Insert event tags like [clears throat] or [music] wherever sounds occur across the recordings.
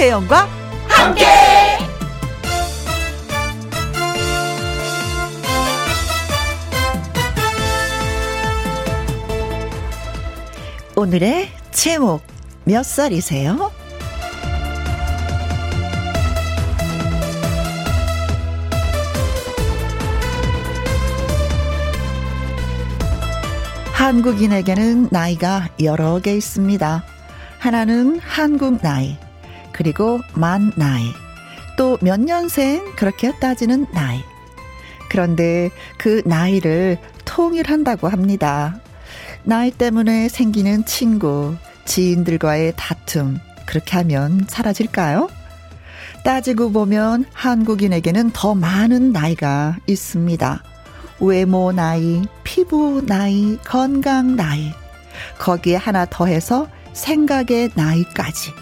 김혜영과 함께. 오늘의 제목 몇 살이세요? 한국인에게는 나이가 여러 개 있습니다. 하나는 한국 나이, 그리고 만 나이, 또 몇 년생 그렇게 따지는 나이. 그런데 그 나이를 통일한다고 합니다. 나이 때문에 생기는 친구, 지인들과의 다툼, 그렇게 하면 사라질까요? 따지고 보면 한국인에게는 더 많은 나이가 있습니다. 외모 나이, 피부 나이, 건강 나이. 거기에 하나 더해서 생각의 나이까지.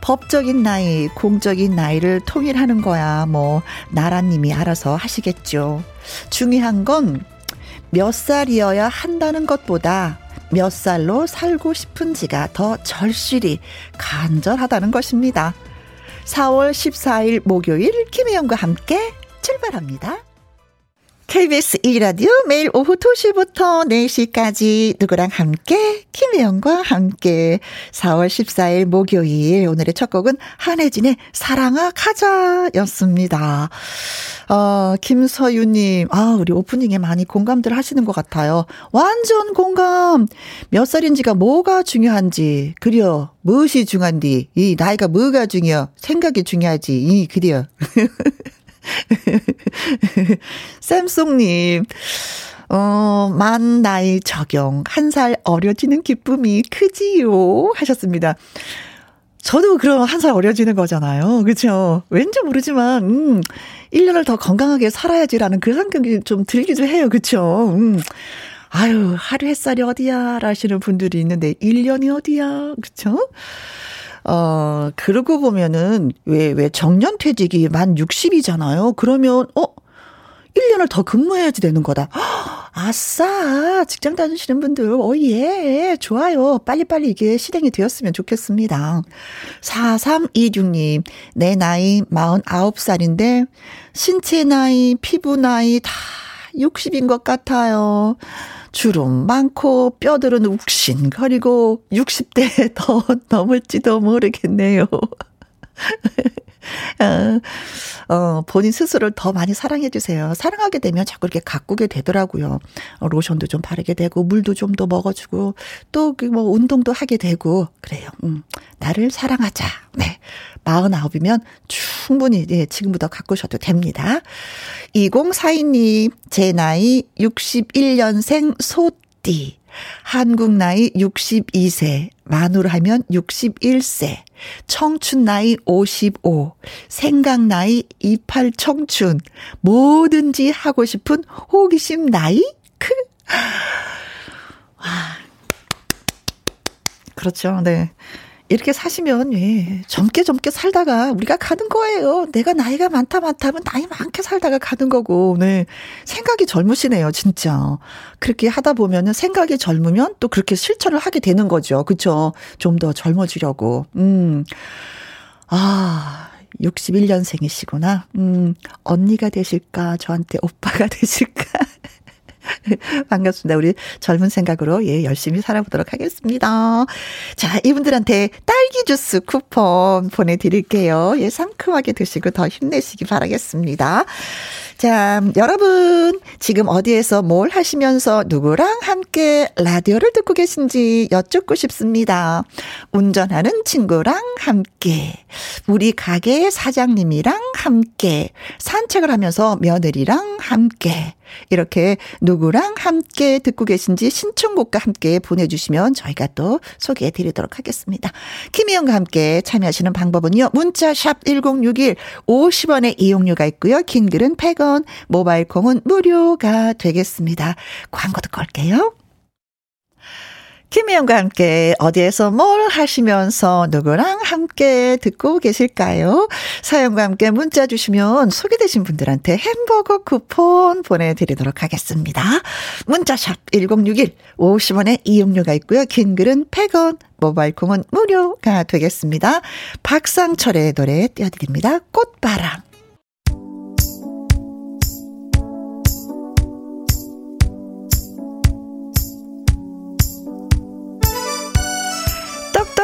법적인 나이, 공적인 나이를 통일하는 거야. 뭐, 나라님이 알아서 하시겠죠. 중요한 건 몇 살이어야 한다는 것보다 몇 살로 살고 싶은지가 더 절실히 간절하다는 것입니다. 4월 14일 목요일 김혜영과 함께 출발합니다. KBS 2라디오 매일 오후 2시부터 4시까지 누구랑 함께 김혜영과 함께 4월 14일 목요일 오늘의 첫 곡은 한혜진의 사랑아 가자였습니다. 어, 김서유님, 아, 우리 오프닝에 많이 공감들 하시는 것 같아요. 완전 공감! 몇 살인지가 뭐가 중요한지, 그려, 무엇이 중요한디, 이 나이가 뭐가 중요, 생각이 중요하지, 이, 그려. [laughs] [laughs] 샘송님, 어, 만 나이 적용, 한 살 어려지는 기쁨이 크지요? 하셨습니다. 저도 그럼 한 살 어려지는 거잖아요. 그렇죠? 왠지 모르지만, 음, 1년을 더 건강하게 살아야지라는 그 생각이 좀 들기도 해요. 그렇죠? 음. 아유, 하루 햇살이 어디야? 라시는 분들이 있는데, 1년이 어디야? 그쵸? 어, 그러고 보면은, 왜, 왜 정년 퇴직이 만 60이잖아요. 그러면, 어? 1년을 더 근무해야지 되는 거다. 아싸! 직장 다니시는 분들, 어, 예, 좋아요. 빨리빨리 이게 실행이 되었으면 좋겠습니다. 4326님, 내 나이 49살인데, 신체 나이, 피부 나이 다 60인 것 같아요. 주름 많고 뼈들은 욱신거리고 60대 [laughs] 더 넘을지도 모르겠네요. [laughs] 어, 어, 본인 스스로를 더 많이 사랑해 주세요. 사랑하게 되면 자꾸 이렇게 가꾸게 되더라고요. 어, 로션도 좀 바르게 되고, 물도 좀 더 먹어주고, 또, 그 뭐, 운동도 하게 되고, 그래요. 음, 나를 사랑하자. 네. 49이면 충분히, 예, 지금부터 가꾸셔도 됩니다. 2042님, 제 나이 61년생 소띠. 한국 나이 62세, 만으로 하면 61세, 청춘 나이 55, 생각 나이 28 청춘, 뭐든지 하고 싶은 호기심 나이? 크. 와. 그렇죠. 네. 이렇게 사시면 예, 젊게 젊게 살다가 우리가 가는 거예요. 내가 나이가 많다 많다면 나이 많게 살다가 가는 거고. 네. 생각이 젊으시네요, 진짜. 그렇게 하다 보면은 생각이 젊으면 또 그렇게 실천을 하게 되는 거죠. 그렇죠? 좀 더 젊어지려고. 음. 아, 61년생이시구나. 음, 언니가 되실까? 저한테 오빠가 [laughs] 되실까? [laughs] 반갑습니다. 우리 젊은 생각으로 예, 열심히 살아보도록 하겠습니다. 자, 이분들한테 딸기 주스 쿠폰 보내드릴게요. 예, 상큼하게 드시고 더 힘내시기 바라겠습니다. 자, 여러분, 지금 어디에서 뭘 하시면서 누구랑 함께 라디오를 듣고 계신지 여쭙고 싶습니다. 운전하는 친구랑 함께, 우리 가게 사장님이랑 함께, 산책을 하면서 며느리랑 함께, 이렇게 누구랑 함께 듣고 계신지 신청곡과 함께 보내주시면 저희가 또 소개해 드리도록 하겠습니다. 김희영과 함께 참여하시는 방법은요. 문자 샵 1061, 50원의 이용료가 있고요. 긴 글은 100원. 100원, 모바일 콩은 무료가 되겠습니다. 광고 듣고 올게요. 김혜영과 함께 어디에서 뭘 하시면서 누구랑 함께 듣고 계실까요? 사연과 함께 문자 주시면 소개되신 분들한테 햄버거 쿠폰 보내드리도록 하겠습니다. 문자샵 1061 50원의 이용료가 있고요. 긴 글은 100원, 모바일 콩은 무료가 되겠습니다. 박상철의 노래 띄워드립니다. 꽃바람.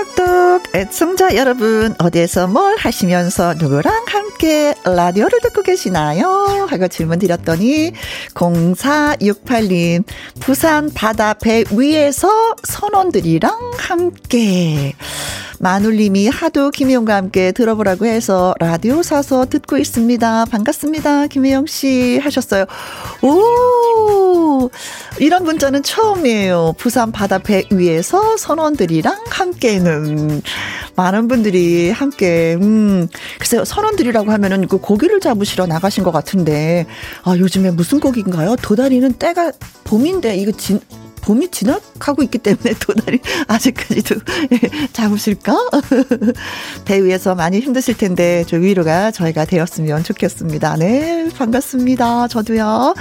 똑똑똑 애청자 여러분 어디에서 뭘 하시면서 누구랑 함께 라디오를 듣고 계시나요? 하고 질문 드렸더니 0468님 부산 바다 배 위에서 선원들이랑 함께 마눌님이 하도 김혜영과 함께 들어보라고 해서 라디오 사서 듣고 있습니다. 반갑습니다. 김혜영 씨 하셨어요. 오, 이런 문자는 처음이에요. 부산 바다 배 위에서 선원들이랑 함께는 많은 분들이 함께, 음, 글쎄요. 선원들이라고 하면은 그 고기를 잡으시러 나가신 것 같은데, 아, 요즘에 무슨 고기인가요? 도다리는 때가 봄인데, 이거 진, 봄이 지나가고 있기 때문에 [laughs] 도다리 아직까지도 [laughs] 잡으실까? [laughs] 배 위에서 많이 힘드실 텐데 저 위로가 저희가 되었으면 좋겠습니다. 네, 반갑습니다. 저도요.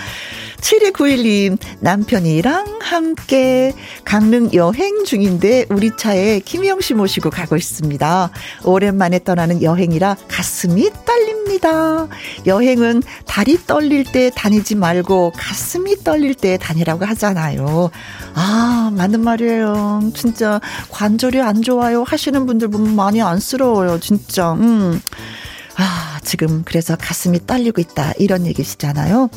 7291님, 남편이랑 함께 강릉 여행 중인데 우리 차에 김영 씨 모시고 가고 있습니다. 오랜만에 떠나는 여행이라 가슴이 떨립니다. 여행은 다리 떨릴 때 다니지 말고 가슴이 떨릴 때 다니라고 하잖아요. 아, 맞는 말이에요. 진짜 관절이 안 좋아요 하시는 분들 보면 많이 안쓰러워요. 진짜. 음. 아, 지금 그래서 가슴이 떨리고 있다. 이런 얘기시잖아요.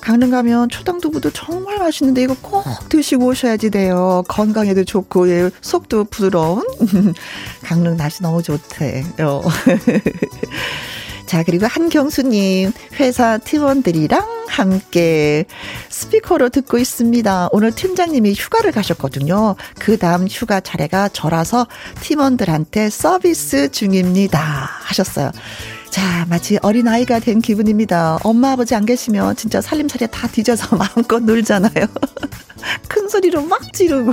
강릉 가면 초당두부도 정말 맛있는데 이거 꼭 드시고 오셔야지 돼요. 건강에도 좋고, 예, 속도 부드러운. [laughs] 강릉 날씨 너무 좋대요. [laughs] 자, 그리고 한경수님, 회사 팀원들이랑 함께 스피커로 듣고 있습니다. 오늘 팀장님이 휴가를 가셨거든요. 그 다음 휴가 차례가 저라서 팀원들한테 서비스 중입니다. 하셨어요. 자, 마치 어린아이가 된 기분입니다. 엄마, 아버지 안 계시면 진짜 살림살이 다 뒤져서 [laughs] 마음껏 놀잖아요. [laughs] 큰 소리로 막 지르고.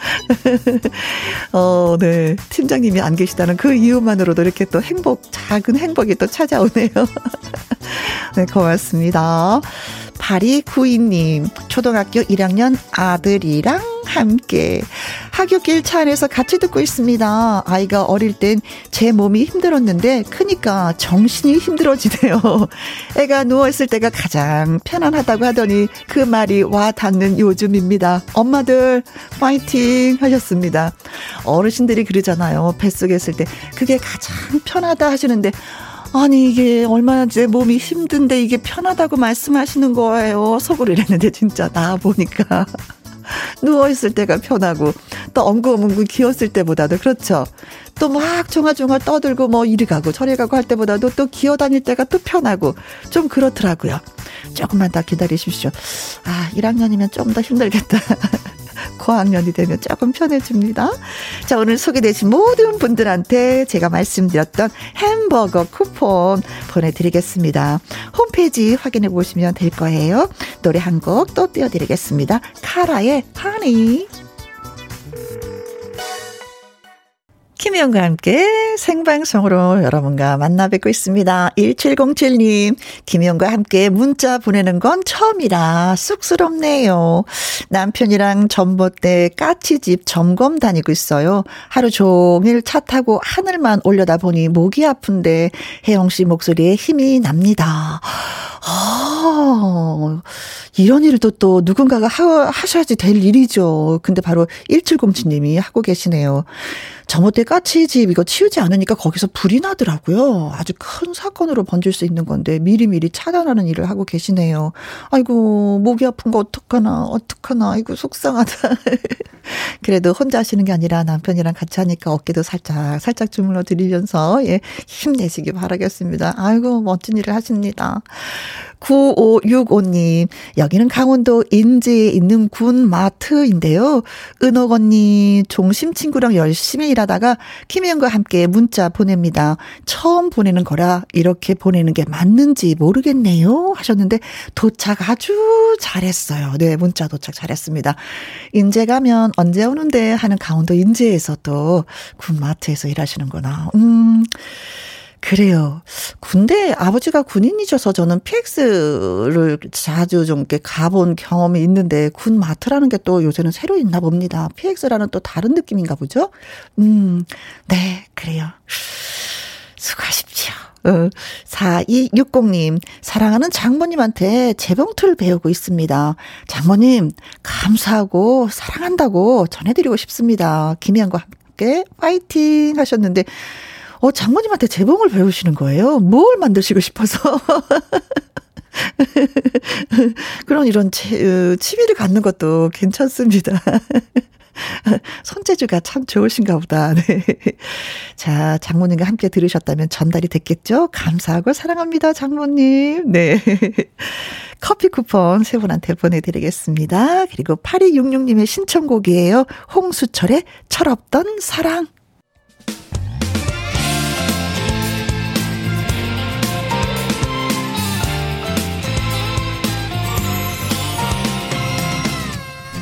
[laughs] 어, 네. 팀장님이 안 계시다는 그 이유만으로도 이렇게 또 행복, 작은 행복이 또 찾아오네요. [laughs] 네, 고맙습니다. 파리구이님, 초등학교 1학년 아들이랑 함께 하굣길 차 안에서 같이 듣고 있습니다. 아이가 어릴 땐 제 몸이 힘들었는데 크니까 정신이 힘들어지네요. [laughs] 애가 누워있을 때가 가장 편안하다고 하더니 그 말이 와 닿는 요즘입니다. 엄마들 파이팅 하셨습니다. 어르신들이 그러잖아요. 뱃속에 있을 때 그게 가장 편하다 하시는데 아니 이게 얼마나 제 몸이 힘든데 이게 편하다고 말씀하시는 거예요. 속으로 이랬는데 진짜 나 보니까 [laughs] 누워있을 때가 편하고, 또 엉금엉금 기었을 때보다도 그렇죠. 또 막 종아종아 떠들고 뭐 이리 가고 저리 가고 할 때보다도 또 기어 다닐 때가 또 편하고, 좀 그렇더라고요. 조금만 더 기다리십시오. 아, 1학년이면 좀 더 힘들겠다. [laughs] 고학년이 되면 조금 편해집니다. 자, 오늘 소개되신 모든 분들한테 제가 말씀드렸던 햄버거 쿠폰 보내드리겠습니다. 홈페이지 확인해 보시면 될 거예요. 노래 한 곡 또 띄워드리겠습니다. 카라의 하니. 김희영과 함께 생방송으로 여러분과 만나 뵙고 있습니다. 1707님, 김희영과 함께 문자 보내는 건 처음이라 쑥스럽네요. 남편이랑 전봇대 까치집 점검 다니고 있어요. 하루 종일 차 타고 하늘만 올려다 보니 목이 아픈데 혜영 씨 목소리에 힘이 납니다. 아, 이런 일도 또 누군가가 하, 하셔야지 될 일이죠. 근데 바로 1707님이 하고 계시네요. 정호대 까치집 이거 치우지 않으니까 거기서 불이 나더라고요. 아주 큰 사건으로 번질 수 있는 건데 미리미리 차단하는 일을 하고 계시네요. 아이고 목이 아픈 거 어떡하나 어떡하나 아이고 속상하다. [laughs] 그래도 혼자 하시는 게 아니라 남편이랑 같이 하니까 어깨도 살짝 살짝 주물러 드리면서 예 힘내시기 바라겠습니다. 아이고 멋진 일을 하십니다. 9565님, 여기는 강원도 인제에 있는 군 마트인데요. 은옥 언니, 종심 친구랑 열심히 일하 일하다가 김혜영과 함께 문자 보냅니다. 처음 보내는 거라 이렇게 보내는 게 맞는지 모르겠네요. 하셨는데 도착 아주 잘했어요. 네, 문자 도착 잘했습니다. 인제 가면 언제 오는데 하는 강원도 인제에서 또 군 마트에서 일하시는구나. 음. 그래요. 군대 아버지가 군인이셔서 저는 PX를 자주 좀 이렇게 가본 경험이 있는데 군 마트라는 게 또 요새는 새로 있나 봅니다. PX라는 또 다른 느낌인가 보죠? 음, 네, 그래요. 수고하십시오. 어, 4260님, 사랑하는 장모님한테 재봉틀 배우고 있습니다. 장모님, 감사하고 사랑한다고 전해드리고 싶습니다. 김희영과 함께 파이팅 하셨는데, 어, 장모님한테 재봉을 배우시는 거예요? 뭘 만드시고 싶어서? [laughs] 그런 이런 치, 취미를 갖는 것도 괜찮습니다. [laughs] 손재주가 참 좋으신가 보다. [laughs] 네. 자, 장모님과 함께 들으셨다면 전달이 됐겠죠? 감사하고 사랑합니다, 장모님. 네. 커피 쿠폰 세 분한테 보내드리겠습니다. 그리고 8266님의 신청곡이에요. 홍수철의 철없던 사랑.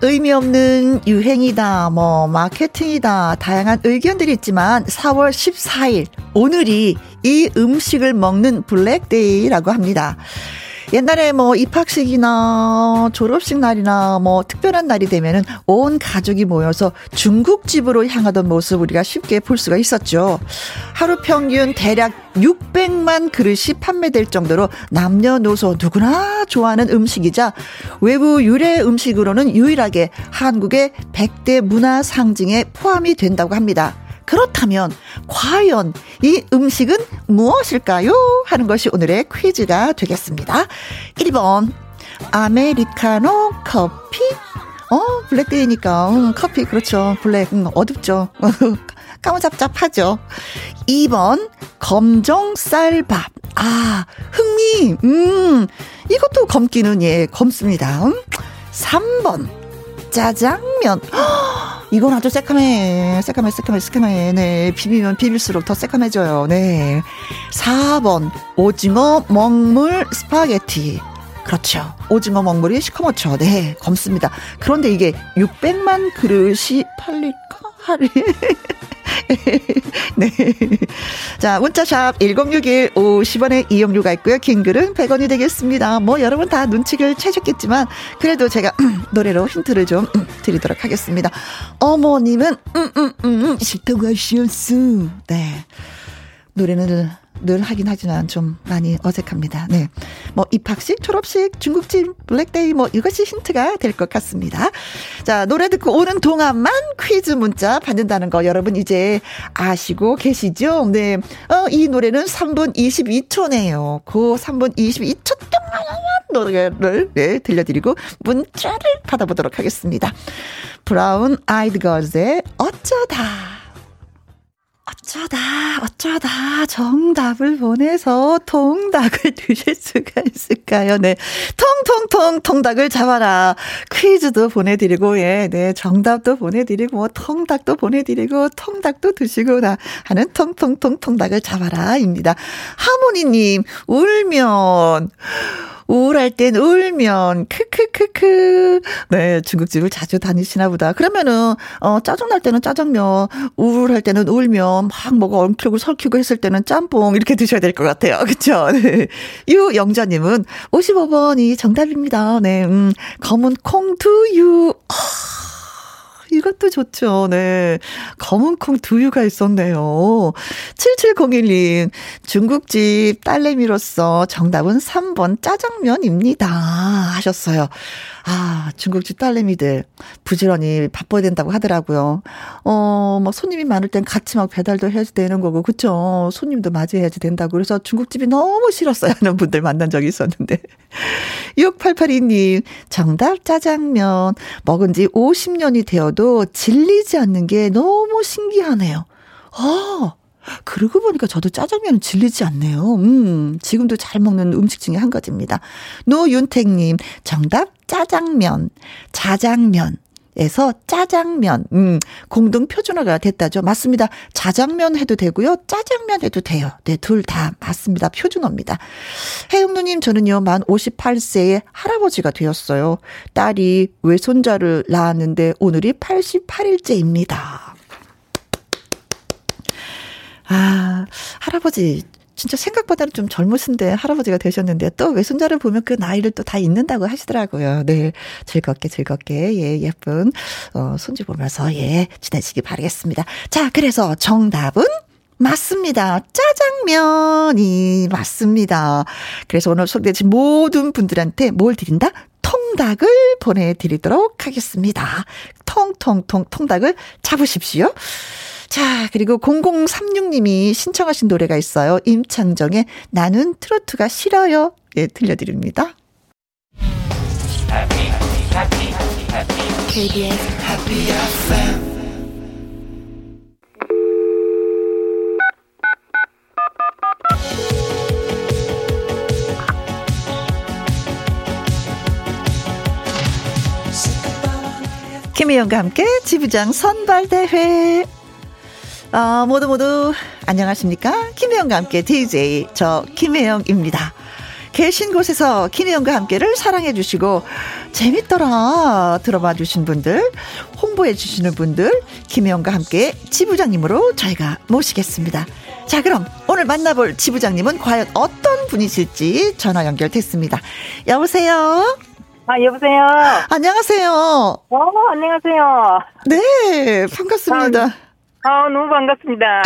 의미 없는 유행이다, 뭐, 마케팅이다, 다양한 의견들이 있지만 4월 14일, 오늘이 이 음식을 먹는 블랙데이라고 합니다. 옛날에 뭐 입학식이나 졸업식 날이나 뭐 특별한 날이 되면은 온 가족이 모여서 중국집으로 향하던 모습 우리가 쉽게 볼 수가 있었죠. 하루 평균 대략 600만 그릇이 판매될 정도로 남녀노소 누구나 좋아하는 음식이자 외부 유래 음식으로는 유일하게 한국의 100대 문화 상징에 포함이 된다고 합니다. 그렇다면 과연 이 음식은 무엇일까요? 하는 것이 오늘의 퀴즈가 되겠습니다. 1번 아메리카노 커피 어, 블랙데이니까, 음, 커피, 그렇죠. 블랙, 음, 어둡죠. [laughs] 까무잡잡하죠. 2번, 검정쌀밥. 아, 흥미, 음, 이것도 검기는, 예, 검습니다. 음? 3번, 짜장면. 이건 아주 새까매, 새까매, 새까매, 새까매. 네. 비비면 비빌수록 더 새까매져요. 네. 4번, 오징어 먹물 스파게티. 그렇죠. 오징어 먹물이 시커멓죠. 네. 검습니다. 그런데 이게 600만 그릇이 팔릴까? 하루 [laughs] 네. 자, 문자샵 1061 50원의 이용료가 있고요. 긴 글은 100원이 되겠습니다. 뭐 여러분 다 눈치를 채셨겠지만 그래도 제가 노래로 힌트를 좀 드리도록 하겠습니다. 어머님은 음음음 싫다고 하셨어. 네. 노래는 늘 하긴 하지만 좀 많이 어색합니다. 네. 뭐 입학식, 졸업식, 중국집, 블랙데이 뭐 이것이 힌트가 될 것 같습니다. 자, 노래 듣고 오는 동안만 퀴즈 문자 받는다는 거 여러분 이제 아시고 계시죠? 네. 어, 이 노래는 3분 22초네요. 그 3분 22초 동안 노래를 네, 들려드리고 문자를 받아보도록 하겠습니다. 브라운 아이드 걸즈의 어쩌다. 어쩌다, 어쩌다 정답을 보내서 통닭을 [laughs] 드실 수가 있을까요? 네. 통통통 통닭을 잡아라. 퀴즈도 보내드리고, 예, 네. 정답도 보내드리고, 뭐, 통닭도 보내드리고, 통닭도 드시고 나 하는 통통통 통닭을 잡아라. 입니다. 하모니님, 울면. 우울할 땐 울면 크크크크. 네, 중국집을 자주 다니시나 보다. 그러면은 어 짜증 날 때는 짜장면, 우울할 때는 울면 막 뭐가 엉키고 설키고 했을 때는 짬뽕 이렇게 드셔야 될 것 같아요. [laughs] 그렇죠? 네. 유영자 님은 55번이 정답입니다. 네. 음. 검은 콩두유. 아. 이것도 좋죠. 네. 검은콩 두유가 있었네요. 7701님, 중국집 딸내미로서 정답은 3번 짜장면입니다. 하셨어요. 아, 중국집 딸내미들 부지런히 바빠야 된다고 하더라고요. 어, 뭐 손님이 많을 땐 같이 막 배달도 해야지 되는 거고, 그쵸? 손님도 맞이해야지 된다고. 그래서 중국집이 너무 싫었어요 하는 분들 만난 적이 있었는데. 6882님, 정답 짜장면. 먹은 지 50년이 되어도 질리지 않는 게 너무 신기하네요. 아, 그러고 보니까 저도 짜장면은 질리지 않네요. 음, 지금도 잘 먹는 음식 중에 한 가지입니다. 노윤택님, 정답 짜장면, 자장면. 에서 짜장면, 음, 공동 표준어가 됐다죠. 맞습니다. 자장면 해도 되고요. 짜장면 해도 돼요. 네, 둘 다 맞습니다. 표준어입니다. 혜영누 님, 저는요, 만 58세의 할아버지가 되었어요. 딸이 외손자를 낳았는데 오늘이 88일째입니다. 아, 할아버지, 진짜 생각보다는 좀 젊으신데 할아버지가 되셨는데 또 외손자를 보면 그 나이를 또 다 잊는다고 하시더라고요. 네. 즐겁게 즐겁게 예 예쁜 어 손주 보면서 예 지내시기 바라겠습니다. 자, 그래서 정답은 맞습니다. 짜장면이 맞습니다. 그래서 오늘 소개되신 모든 분들한테 뭘 드린다? 통닭을 보내드리도록 하겠습니다. 통통통 통닭을 잡으십시오. 자, 그리고 0036님이 신청하신 노래가 있어요. 임창정의 나는 트로트가 싫어요. 예, 들려드립니다. KBS Happy FM 김혜영과 함께 지부장 선발대회 어, 모두 모두 안녕하십니까? 김혜영과 함께 DJ 저 김혜영입니다. 계신 곳에서 김혜영과 함께를 사랑해 주시고 재밌더라 들어봐 주신 분들 홍보해 주시는 분들 김혜영과 함께 지부장님으로 저희가 모시겠습니다. 자 그럼 오늘 만나볼 지부장님은 과연 어떤 분이실지 전화 연결됐습니다. 여보세요. 아 여보세요. 안녕하세요. 어 안녕하세요. 네 반갑습니다. 아, 아, 너무 반갑습니다.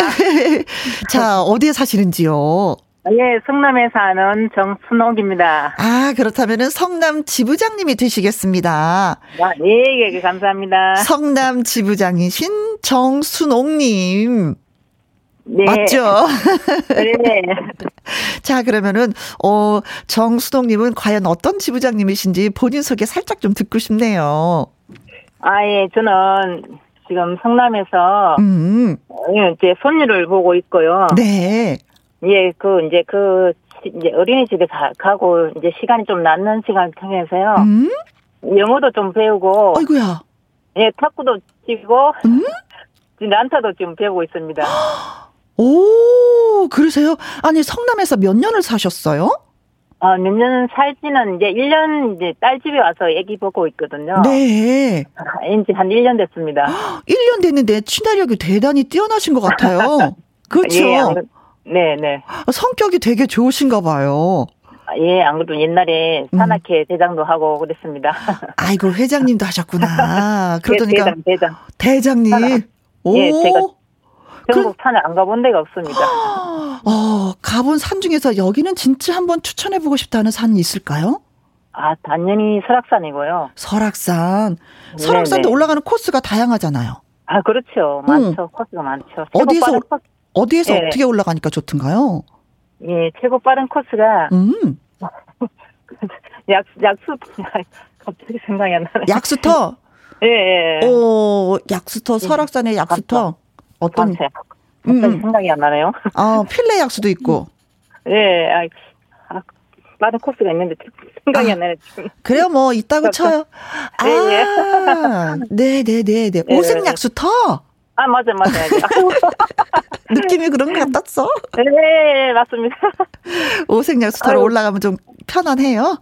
[laughs] 자, 어디에 사시는지요? 예, 성남에 사는 정순옥입니다. 아, 그렇다면은 성남 지부장님이 되시겠습니다. 아, 예, 예, 감사합니다. 성남 지부장이신 정순옥님. 네. 맞죠? [laughs] 네. [laughs] 자, 그러면은, 어, 정수동님은 과연 어떤 지부장님이신지 본인 소개 살짝 좀 듣고 싶네요. 아, 예, 저는 지금 성남에서 음. 예, 이제 손녀를 보고 있고요. 네. 예, 그 이제 그 이제 어린이집에 가, 가고 이제 시간이 좀 남는 시간 통해서요. 음? 영어도 좀 배우고. 아이고야. 예, 탁구도 치고. 음? [laughs] 난타도 좀 배우고 있습니다. [gasps] 오, 그러세요? 아니 성남에서 몇 년을 사셨어요? 어, 몇 년 살지는 이제 1년 이제 딸 집에 와서 애기 보고 있거든요. 네. 이제 한 1년 됐습니다. [gasps] 1년 됐는데 친화력이 대단히 뛰어나신 것 같아요. [laughs] 그렇죠. 예, 네, 네. 성격이 되게 좋으신가 봐요. 예, 안 그래도 옛날에 음. 산악회 음. 대장도 하고 그랬습니다. [laughs] 아이고, 회장님도 하셨구나. 그러니까. 대장, 대장. 대장님. 오. 예, 제가 전국 산에 안 가본 데가 없습니다. [gasps] 어, 가본 산 중에서 여기는 진짜 한번 추천해보고 싶다는 산이 있을까요? 아, 당연히 설악산이고요. 설악산. 설악산도 네네. 올라가는 코스가 다양하잖아요. 아, 그렇죠. 많죠. 응. 코스가 많죠. 어디에서, 코스. 어디에서 네. 어떻게 올라가니까 좋던가요? 예, 최고 빠른 코스가. 음. [laughs] 약, 약수, 갑자기 생각이 안 나네. 약수터? 예, 예. 오, 약수터, 설악산의 약수터. 어떤 음, 음. 생각이 안 나네요. 아, 필레 약수도 있고. 네, [laughs] 아, 아, 많은 코스가 있는데 생각이 아, 안 나네. 지금. 그래요, 뭐 있다고 쳐요. 아, [laughs] 네, 네, 네, 네. 오색 약수터. 아, 맞아, 맞아. [laughs] 느낌이 그런 것 같았어? 네, 맞습니다. 오색 약수터로 올라가면 좀 편안해요?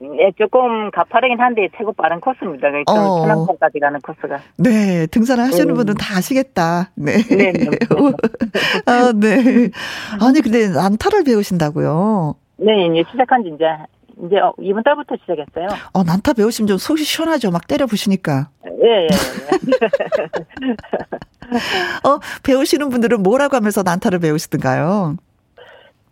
네, 조금 가파르긴 한데 최고 빠른 코스입니다. 그 어. 천안까지 가는 코스가. 네, 등산을 하시는 음. 분은 다 아시겠다. 네. 네. 네. 아, [laughs] 네. 아니, 근데 난타를 배우신다고요? 네, 이제 시작한 지 이제 이제 어, 이번 달부터 시작했어요. 어, 난타 배우시면 좀 속이 시원하죠. 막 때려 부시니까. 예, 예. 예. [laughs] 어, 배우시는 분들은 뭐라고 하면서 난타를 배우시던가요?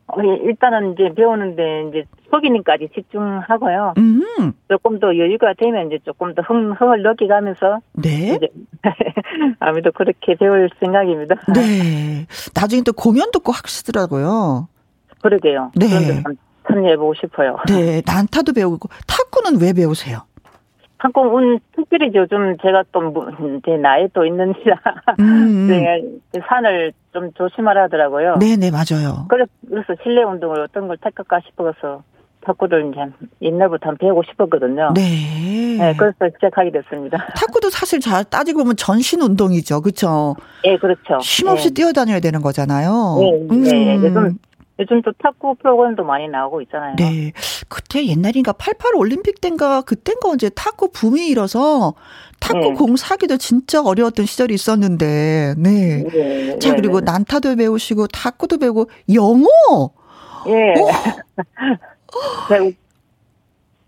어, 예, 일단은 이제 배우는데 이제 속이님까지 집중하고요. 음. 조금 더 여유가 되면 이제 조금 더 흥, 흥을 느끼가면서. 네. [laughs] 아무래도 그렇게 배울 생각입니다. 네. 나중에 또 공연도 꼭 하시더라고요. 그러게요. 네. 참여해보고 싶어요. 네. 난타도 배우고, 탁구는 왜 배우세요? 한국 운 특별히 요즘 제가 또 제 나이 또 있는지라 음, 음. [laughs] 네, 산을 좀 조심하라 하더라고요. 네네 맞아요. 그래서, 실내 운동을 어떤 걸 택할까 싶어서 탁구를 이제 옛날부터 배우고 싶었거든요. 네. 네. 그래서 시작하게 됐습니다. [laughs] 탁구도 사실 잘 따지고 보면 전신 운동이죠, 그렇죠? 네, 그렇죠. 쉼 없이 네. 뛰어다녀야 되는 거잖아요. 네, 네. 음. 네. 요즘 요즘 또 탁구 프로그램도 많이 나오고 있잖아요. 네. 그때 옛날인가 88 올림픽 때인가 그땐가 언제 탁구 붐이 일어서 탁구 네. 공 사기도 진짜 어려웠던 시절이 있었는데. 네. 네. 자, 그리고 네. 난타도 배우시고 탁구도 배우고 영어. 예. [laughs] 네.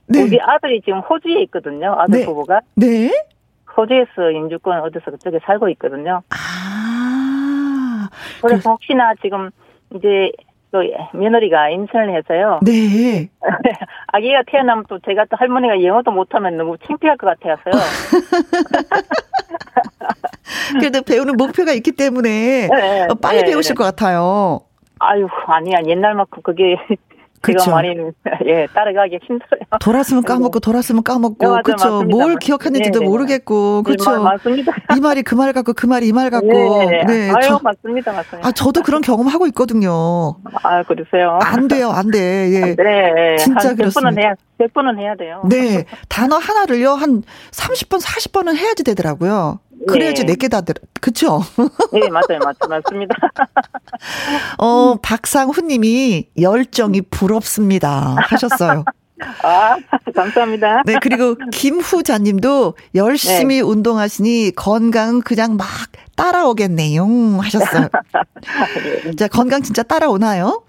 네. 우리 아들이 지금 호주에 있거든요. 아들 네. 부부가. 네. 호주에서 인주권 얻어서 그쪽에 살고 있거든요. 아. 그래서 혹시나 지금 이제 또 며느리가 임신을 해서요. 네. [laughs] 아기가 태어나면 또 제가 또 할머니가 영어도 못하면 너무 창피할 것 같아서요. [laughs] 그래도 배우는 목표가 있기 때문에 네, 빨리 네, 배우실 네. 것 같아요. 아유 아니야 옛날만큼 그게 그쵸. 많이 [laughs] 예 따라가기 힘들어요. 돌았으면 까먹고 돌았으면 까먹고 네, 그렇죠. 뭘 기억하는지도 네, 네, 모르겠고 그렇죠. 네, 맞습니다. 이 말이 그 말 같고 그 말이 이 말 같고 네, 네. 아유 저, 맞습니다, 맞습니다. 아 저도 그런 경험 하고 있거든요. 아 그러세요? 안 돼요, 안 돼. 예. 네, 진짜 그렇습니다. 100번은 해야 100번은 해야 돼요. 네, 단어 하나를요 한 30번, 40번은 해야지 되더라고요. 그래야지 네. 내게 다들 그쵸? 네 [laughs] 맞아요 맞 맞습니다. [laughs] 어 박상훈님이 열정이 부럽습니다 하셨어요. 아, 감사합니다. 네, 그리고 김후자님도 열심히 네. 운동하시니 건강 그냥 막 따라오겠네요 하셨어요. 네. [laughs] 자, 건강 진짜 따라오나요?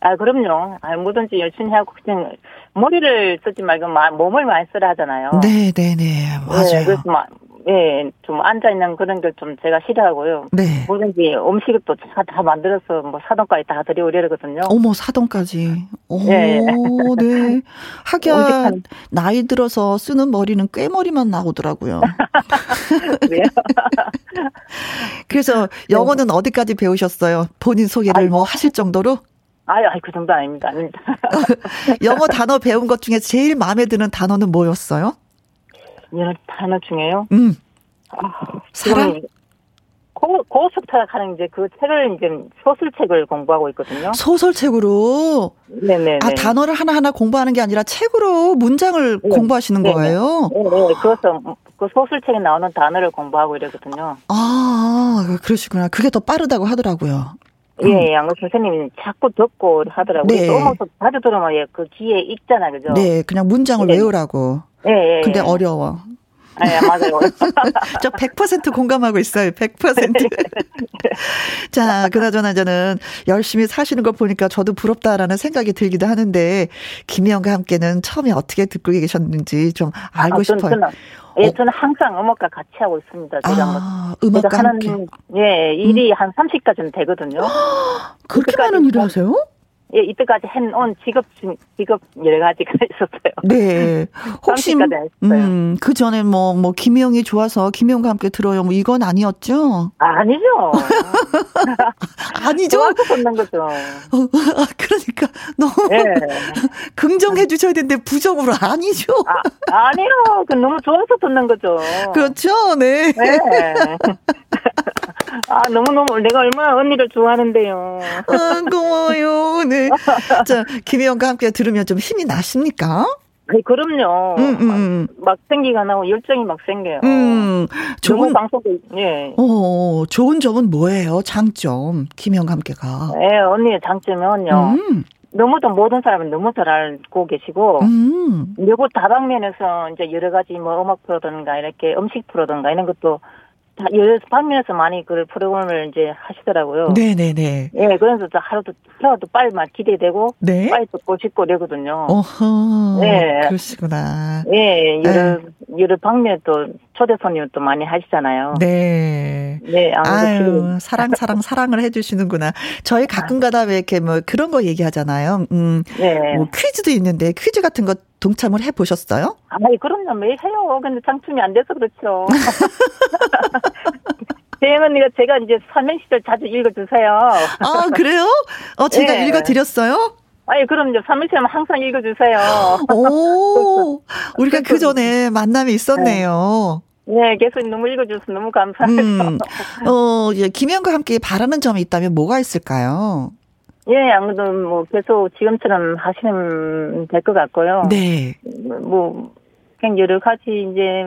아, 그럼요. 아, 뭐든지 열심히 하고 그냥 머리를 쓰지 말고 몸을 많이 쓰라 하잖아요. 네, 네, 네. 맞아요. 네, 그래서 막 예, 좀 앉아있는 그런 걸 좀 제가 싫어하고요. 네. 뭐든지 음식을 또다 만들어서 뭐 사돈까지 다 드려오려거든요. 어머, 사돈까지. 오, 예. 네. [laughs] 하기야, 나이 들어서 쓰는 머리는 꾀머리만 나오더라고요. [laughs] [laughs] 네. 그래서 영어는 네. 어디까지 배우셨어요? 본인 소개를 아이고. 뭐 하실 정도로? 아유, 아이, 그 정도 아닙니다. 아닙니다. 영어 단어 배운 것 중에 제일 마음에 드는 단어는 뭐였어요? 여러 단어 중에요. 음. 아, 사랑. 고, 고속타락하는 이제 그 책을 이제 소설책을 공부하고 있거든요. 소설책으로. 네네. 아 단어를 하나 하나 공부하는 게 아니라 책으로 문장을 네. 공부하시는 네네. 거예요. 네, 네. 그래서 그 소설책에 나오는 단어를 공부하고 이러거든요. 아 그러시구나. 그게 더 빠르다고 하더라고요. 예, 음. 양호 선생님이 자꾸 듣고 하더라고요. 네. 너무 자주 들으면 예, 그 귀에 익잖아, 그죠? 네, 그냥 문장을 네. 외우라고. 예, 예. 근데 예. 어려워. 네, 맞아요. [laughs] 저 100% 공감하고 있어요. 100%. [laughs] 자, 그나저나 저는 열심히 사시는 거 보니까 저도 부럽다라는 생각이 들기도 하는데, 김희영과 함께는 처음에 어떻게 듣고 계셨는지 좀 알고 아, 싶어요. 저는, 예, 어. 저는 항상 음악과 같이 하고 있습니다. 제가 아, 뭐, 음악과 하는, 함께. 예, 일이 음. 한 30까지는 되거든요. [gasps] 그렇게 많은 일을 하세요? 예, 이때까지 해온 직업 직업 여러 가지가 [laughs] 있었어요. 네. [laughs] 혹시 음, 그 전에 뭐뭐 뭐 김희영이 좋아서 김희영과 함께 들어요. 뭐 이건 아니었죠? 아, 니죠 [laughs] 아니죠. 좋아서 듣는 거죠. 어, 아, 그러니까 [laughs] 너무 네. [laughs] 긍정해 주셔야 되는데 부정으로 아니죠. 아, 아니요. 그 너무 좋아서 듣는 거죠. 그렇죠. 네. 네. [laughs] 아, 너무너무 내가 얼마나 언니를 좋아하는데요. 아, 고마워요. 네. 자, 김혜영과 함께 들으면 좀 힘이 나십니까? 네, 그럼요. 음, 음, 음. 막, 생기가 나고 열정이 막 생겨요. 음, 좋은 방송도 예. 어, 좋은 점은 뭐예요? 장점 김혜영과 함께가. 네, 언니의 장점은요. 음. 너무도 모든 사람은 너무 잘 알고 계시고, 음. 그리고 다방면에서 이제 여러 가지 뭐 음악 프로든가 이렇게 음식 프로든가 이런 것도 여러 방면에서 많이 그 프로그램을 이제 하시더라고요. 네네네. 예, 그래서 하루도 태워도 빨리 막 기대되고 네? 빨리 듣고 싶고 이러거든요. 어허. 네. 그러시구나. 예, 여러 네. 여러 방면 또 초대 손님 또 많이 하시잖아요. 네. 네, 아유, [laughs] 사랑 사랑 사랑을 해주시는구나. 저희 가끔 가다 왜 이렇게 뭐 그런 거 얘기하잖아요. 음, 네. 뭐 퀴즈도 있는데 퀴즈 같은 거 동참을 해 보셨어요? 아니 그럼요 매일 해요. 근데 당첨이 안 돼서 그렇죠. [laughs] 재영 언니가 제가 이제 삼행시절 자주 읽어주세요. 아 그래요? 어 제가 네. 읽어드렸어요? 아니 그럼요. 삼행시면 항상 읽어주세요. 오 우리가 그 전에 만남이 있었네요. 네. 네, 계속 너무 읽어줘서 너무 감사해요. 음, 어, 예, 김현과 함께 바라는 점이 있다면 뭐가 있을까요? 예, 아무래도 뭐 계속 지금처럼 하시면 될 것 같고요. 네. 뭐 그냥 여러 가지 이제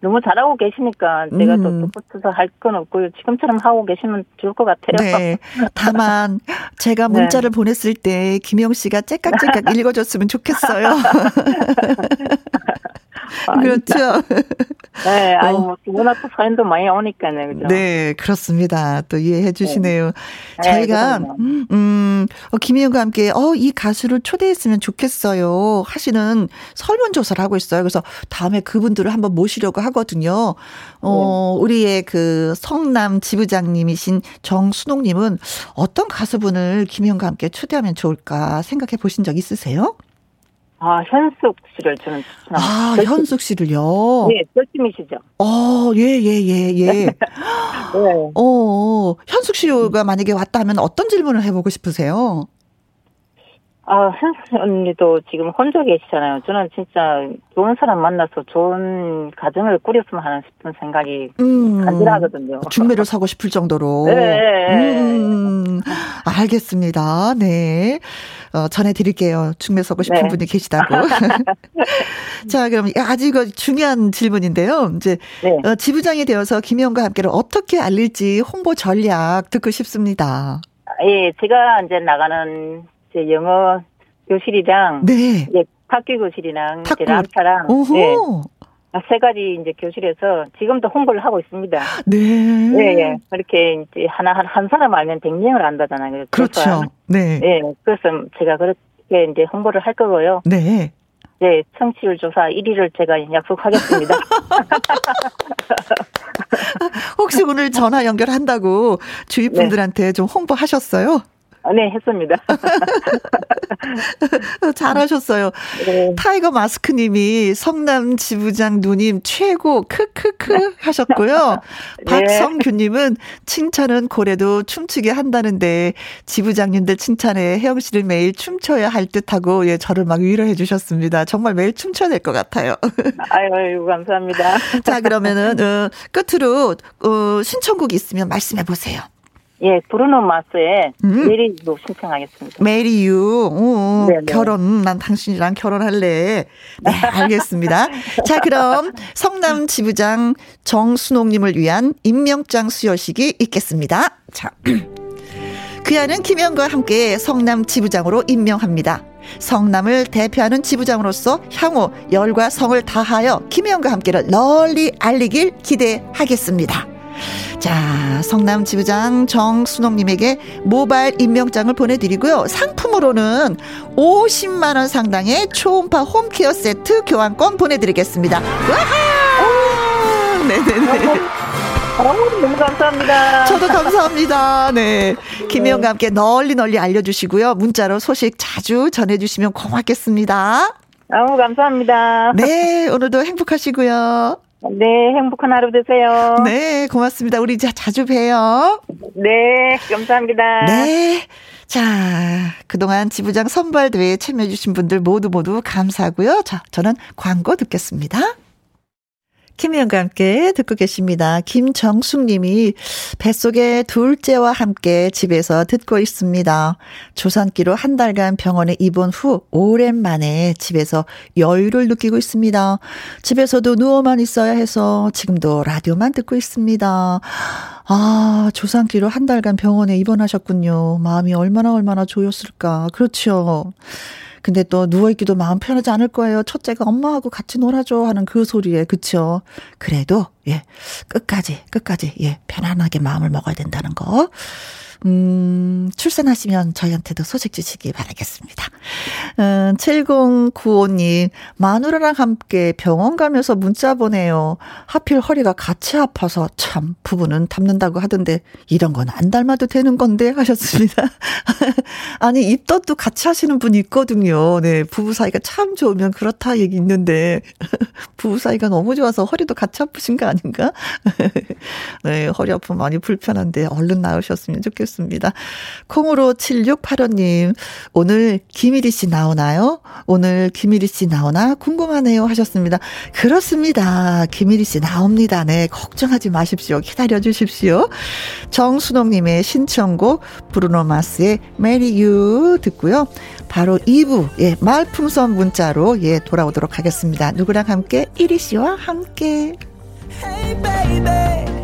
너무 잘하고 계시니까 음. 또 붙어서 할 건 없고요. 지금처럼 하고 계시면 좋을 것 같아요. 네. 다만 제가 [laughs] 네. 문자를 네. 보냈을 때 김영 씨가 째깍째깍 [laughs] 읽어줬으면 좋겠어요. [laughs] 그렇죠. 네, 아니, 뭐, 워낙 또 사연도 많이 오니까요, 그죠? 네, 그렇습니다. 또 이해해 주시네요. 네. 저희가, 네, 음, 어, 김희영과 함께, 어, 이 가수를 초대했으면 좋겠어요. 하시는 설문조사를 하고 있어요. 그래서 다음에 그분들을 한번 모시려고 하거든요. 어, 네. 우리의 그 성남 지부장님이신 정순옥님은 어떤 가수분을 김희영과 함께 초대하면 좋을까 생각해 보신 적 있으세요? 아, 현숙 씨를 저는 추천합니다. 아, 현숙 씨를요? 네, 절친이시죠. 어, 예, 예, 예, 예. [laughs] 네. 어, 현숙 씨가 만약에 왔다 하면 어떤 질문을 해보고 싶으세요? 아, 현숙 언니도 지금 혼자 계시잖아요. 저는 진짜 좋은 사람 만나서 좋은 가정을 꾸렸으면 하는 싶은 생각이 음, 간절하거든요. 중매를 사고 싶을 정도로. [laughs] 네. 음, 알겠습니다. 네. 어, 전해드릴게요. 중매 서고 싶은 네. 분이 계시다고. [laughs] 자, 그럼 아주 이거 중요한 질문인데요. 이제 네. 어, 지부장이 되어서 김희영과 함께를 어떻게 알릴지 홍보 전략 듣고 싶습니다. 예, 제가 이제 나가는 이제 영어 교실이랑 네. 예, 탁구 교실이랑 탁구. 이제 람차랑 네. 세 가지 이제 교실에서 지금도 홍보를 하고 있습니다. 네. 예, 예. 그렇게 이제 하나, 한 사람 알면 100명을 안다잖아요. 그렇죠. 네. 예. 그래서 제가 그렇게 이제 홍보를 할 거고요. 네. 네, 청취율 조사 1위를 제가 약속하겠습니다. [laughs] 혹시 오늘 전화 연결한다고 주위 분들한테 네. 좀 홍보하셨어요? 아, 네, 했습니다. [laughs] 잘하셨어요. 네. 타이거 마스크님이 성남 지부장 누님 최고 크크크 하셨고요. [laughs] 네. 박성규님은 칭찬은 고래도 춤추게 한다는데 지부장님들 칭찬에 혜영 씨를 매일 춤춰야 할 듯하고 예 저를 막 위로해 주셨습니다. 정말 매일 춤춰야 될 것 같아요. [laughs] 아유, 감사합니다. 자 그러면은 어, 끝으로 어, 신청곡 있으면 말씀해 보세요. 예, 브루노 마스의 음? 메리유 신청하겠습니다. 메리유, 오, 네, 네. 결혼, 난 당신이랑 결혼할래. 네, 알겠습니다. [laughs] 자, 그럼 성남 지부장 정순옥님을 위한 임명장 수여식이 있겠습니다. 자. [clears throat] 그야는 김영과 함께 성남 지부장으로 임명합니다. 성남을 대표하는 지부장으로서 향후 열과 성을 다하여 김영과 함께를 널리 알리길 기대하겠습니다. 자, 성남 지부장 정순옥님에게 모바일 임명장을 보내드리고요. 상품으로는 50만원 상당의 초음파 홈케어 세트 교환권 보내드리겠습니다. 와하! 네네네. 너무 감사합니다. 저도 감사합니다. 네. 김혜영과 함께 널리 널리 알려주시고요. 문자로 소식 자주 전해주시면 고맙겠습니다. 너무 감사합니다. 네. 오늘도 행복하시고요. 네, 행복한 하루 되세요. 네, 고맙습니다. 우리 자, 자주 봬요. 네, 감사합니다. 네. 자, 그동안 지부장 선발대회에 참여해주신 분들 모두 모두 감사하고요. 자, 저는 광고 듣겠습니다. 김희영과 함께 듣고 계십니다. 김정숙 님이 뱃속에 둘째와 함께 집에서 듣고 있습니다. 조산기로 한 달간 병원에 입원 후 오랜만에 집에서 여유를 느끼고 있습니다. 집에서도 누워만 있어야 해서 지금도 라디오만 듣고 있습니다. 아, 조산기로 한 달간 병원에 입원하셨군요. 마음이 얼마나 얼마나 조였을까. 그렇죠. 근데 또 누워있기도 마음 편하지 않을 거예요. 첫째가 엄마하고 같이 놀아줘 하는 그 소리에, 그쵸? 그래도, 예, 끝까지, 끝까지, 예, 편안하게 마음을 먹어야 된다는 거. 음, 출산하시면 저희한테도 소식 주시기 바라겠습니다. 음, 7095님, 마누라랑 함께 병원 가면서 문자 보내요. 하필 허리가 같이 아파서 참, 부부는 닮는다고 하던데, 이런 건 안 닮아도 되는 건데, 하셨습니다. [laughs] 아니, 입덧도 같이 하시는 분이 있거든요. 네, 부부 사이가 참 좋으면 그렇다 얘기 있는데, [laughs] 부부 사이가 너무 좋아서 허리도 같이 아프신 거 아닌가? [laughs] 네, 허리 아프면 많이 불편한데, 얼른 나으셨으면 좋겠습니다. 좋습니다. 콩으로 7685님, 오늘 김일희 씨 나오나요? 오늘 김일희 씨 나오나 궁금하네요 하셨습니다. 그렇습니다. 김일희 씨 나옵니다. 네, 걱정하지 마십시오. 기다려 주십시오. 정순옥님의 신청곡 브루노 마스의 Marry You 듣고요. 바로 2부, 예, 말풍선 문자로, 예, 돌아오도록 하겠습니다. 누구랑 함께? 1위 씨와 함께. Hey,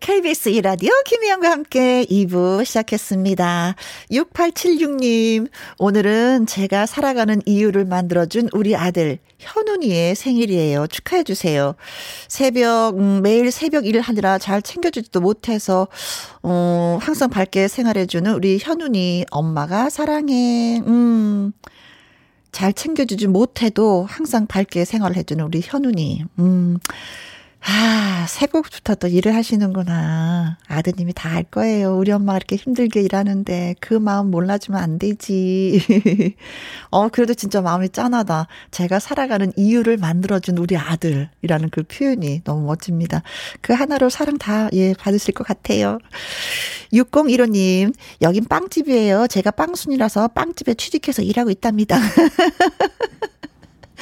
KBS 1라디오 김희영과 함께 2부 시작했습니다. 6876님, 오늘은 제가 살아가는 이유를 만들어준 우리 아들 현훈이의 생일이에요. 축하해주세요. 새벽, 음, 매일 새벽 일을 하느라 잘 챙겨주지도 못해서, 어, 항상 밝게 생활해주는 우리 현훈이 엄마가 사랑해. 음. 잘 챙겨주지 못해도 항상 밝게 생활을 해주는 우리 현훈이. 음. 아, 새곡부터 또 일을 하시는구나. 아드님이 다 알 거예요. 우리 엄마가 이렇게 힘들게 일하는데 그 마음 몰라주면 안 되지. [laughs] 어, 그래도 진짜 마음이 짠하다. 제가 살아가는 이유를 만들어준 우리 아들이라는 그 표현이 너무 멋집니다. 그 하나로 사랑 다, 예, 받으실 것 같아요. 6015님, 여긴 빵집이에요. 제가 빵순이라서 빵집에 취직해서 일하고 있답니다. [laughs]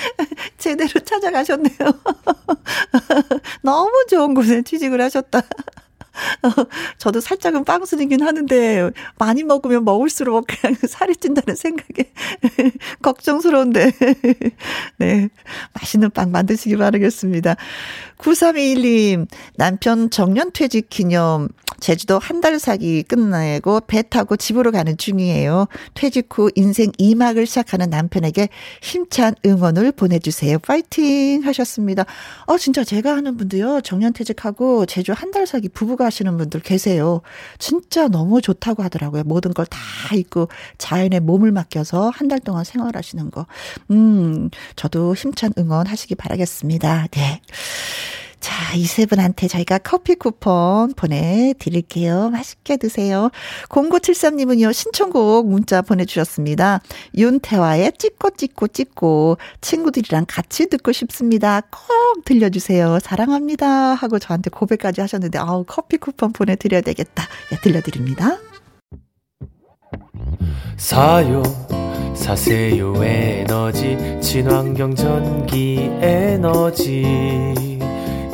[laughs] 제대로 찾아가셨네요. [laughs] 너무 좋은 곳에 취직을 하셨다. [laughs] 저도 살짝은 빵순이긴 하는데 많이 먹으면 먹을수록 그냥 살이 찐다는 생각에 걱정스러운데 네 맛있는 빵 만드시기 바라겠습니다. 9321님 남편 정년퇴직 기념 제주도 한 달 사기 끝내고 배 타고 집으로 가는 중이에요. 퇴직 후 인생 2막을 시작하는 남편에게 힘찬 응원을 보내주세요. 파이팅 하셨습니다. 어, 진짜 제가 하는 분도요. 정년퇴직하고 제주 한 달 사기 부부가 하시는 분들 계세요. 진짜 너무 좋다고 하더라고요. 모든 걸 다 잊고 자연에 몸을 맡겨서 한 달 동안 생활하시는 거. 음, 저도 힘찬 응원 하시기 바라겠습니다. 네. 자, 이 세 분한테 저희가 커피 쿠폰 보내드릴게요. 맛있게 드세요. 0973님은요, 신청곡 문자 보내주셨습니다. 윤태화의 찍고 찍고 찍고 친구들이랑 같이 듣고 싶습니다. 꼭 들려주세요. 사랑합니다. 하고 저한테 고백까지 하셨는데, 아우, 커피 쿠폰 보내드려야 되겠다. 예, 들려드립니다. 사요, 사세요, 에너지, 친환경 전기 에너지.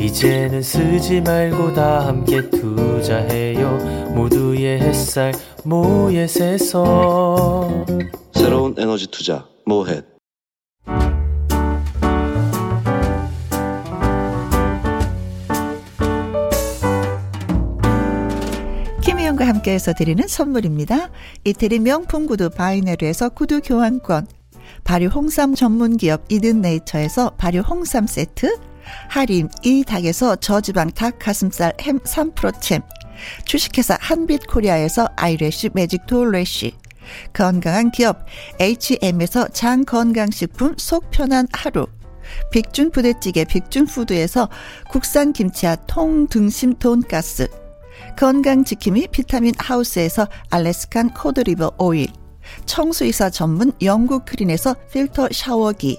이제는 쓰지 말고 다 함께 투자해요. 모두의 햇살 모예에서 새로운 에너지 투자 모햇 김혜영과 함께해서 드리는 선물입니다. 이태리 명품 구두 바이네르에서 구두 교환권. 발효 홍삼 전문 기업 이든 네이처에서 발효 홍삼 세트 하림 이 닭에서 저지방 닭 가슴살 햄 3%챔 주식회사 한빛코리아에서 아이래쉬 매직 돌래쉬. 건강한 기업 H&M에서 장건강식품 속 편한 하루. 빅준 부대찌개 빅준푸드에서 국산 김치와 통등심 돈가스. 건강지킴이 비타민 하우스에서 Alaskan cod liver oil. 청소 이사 전문 영구크린에서 필터 샤워기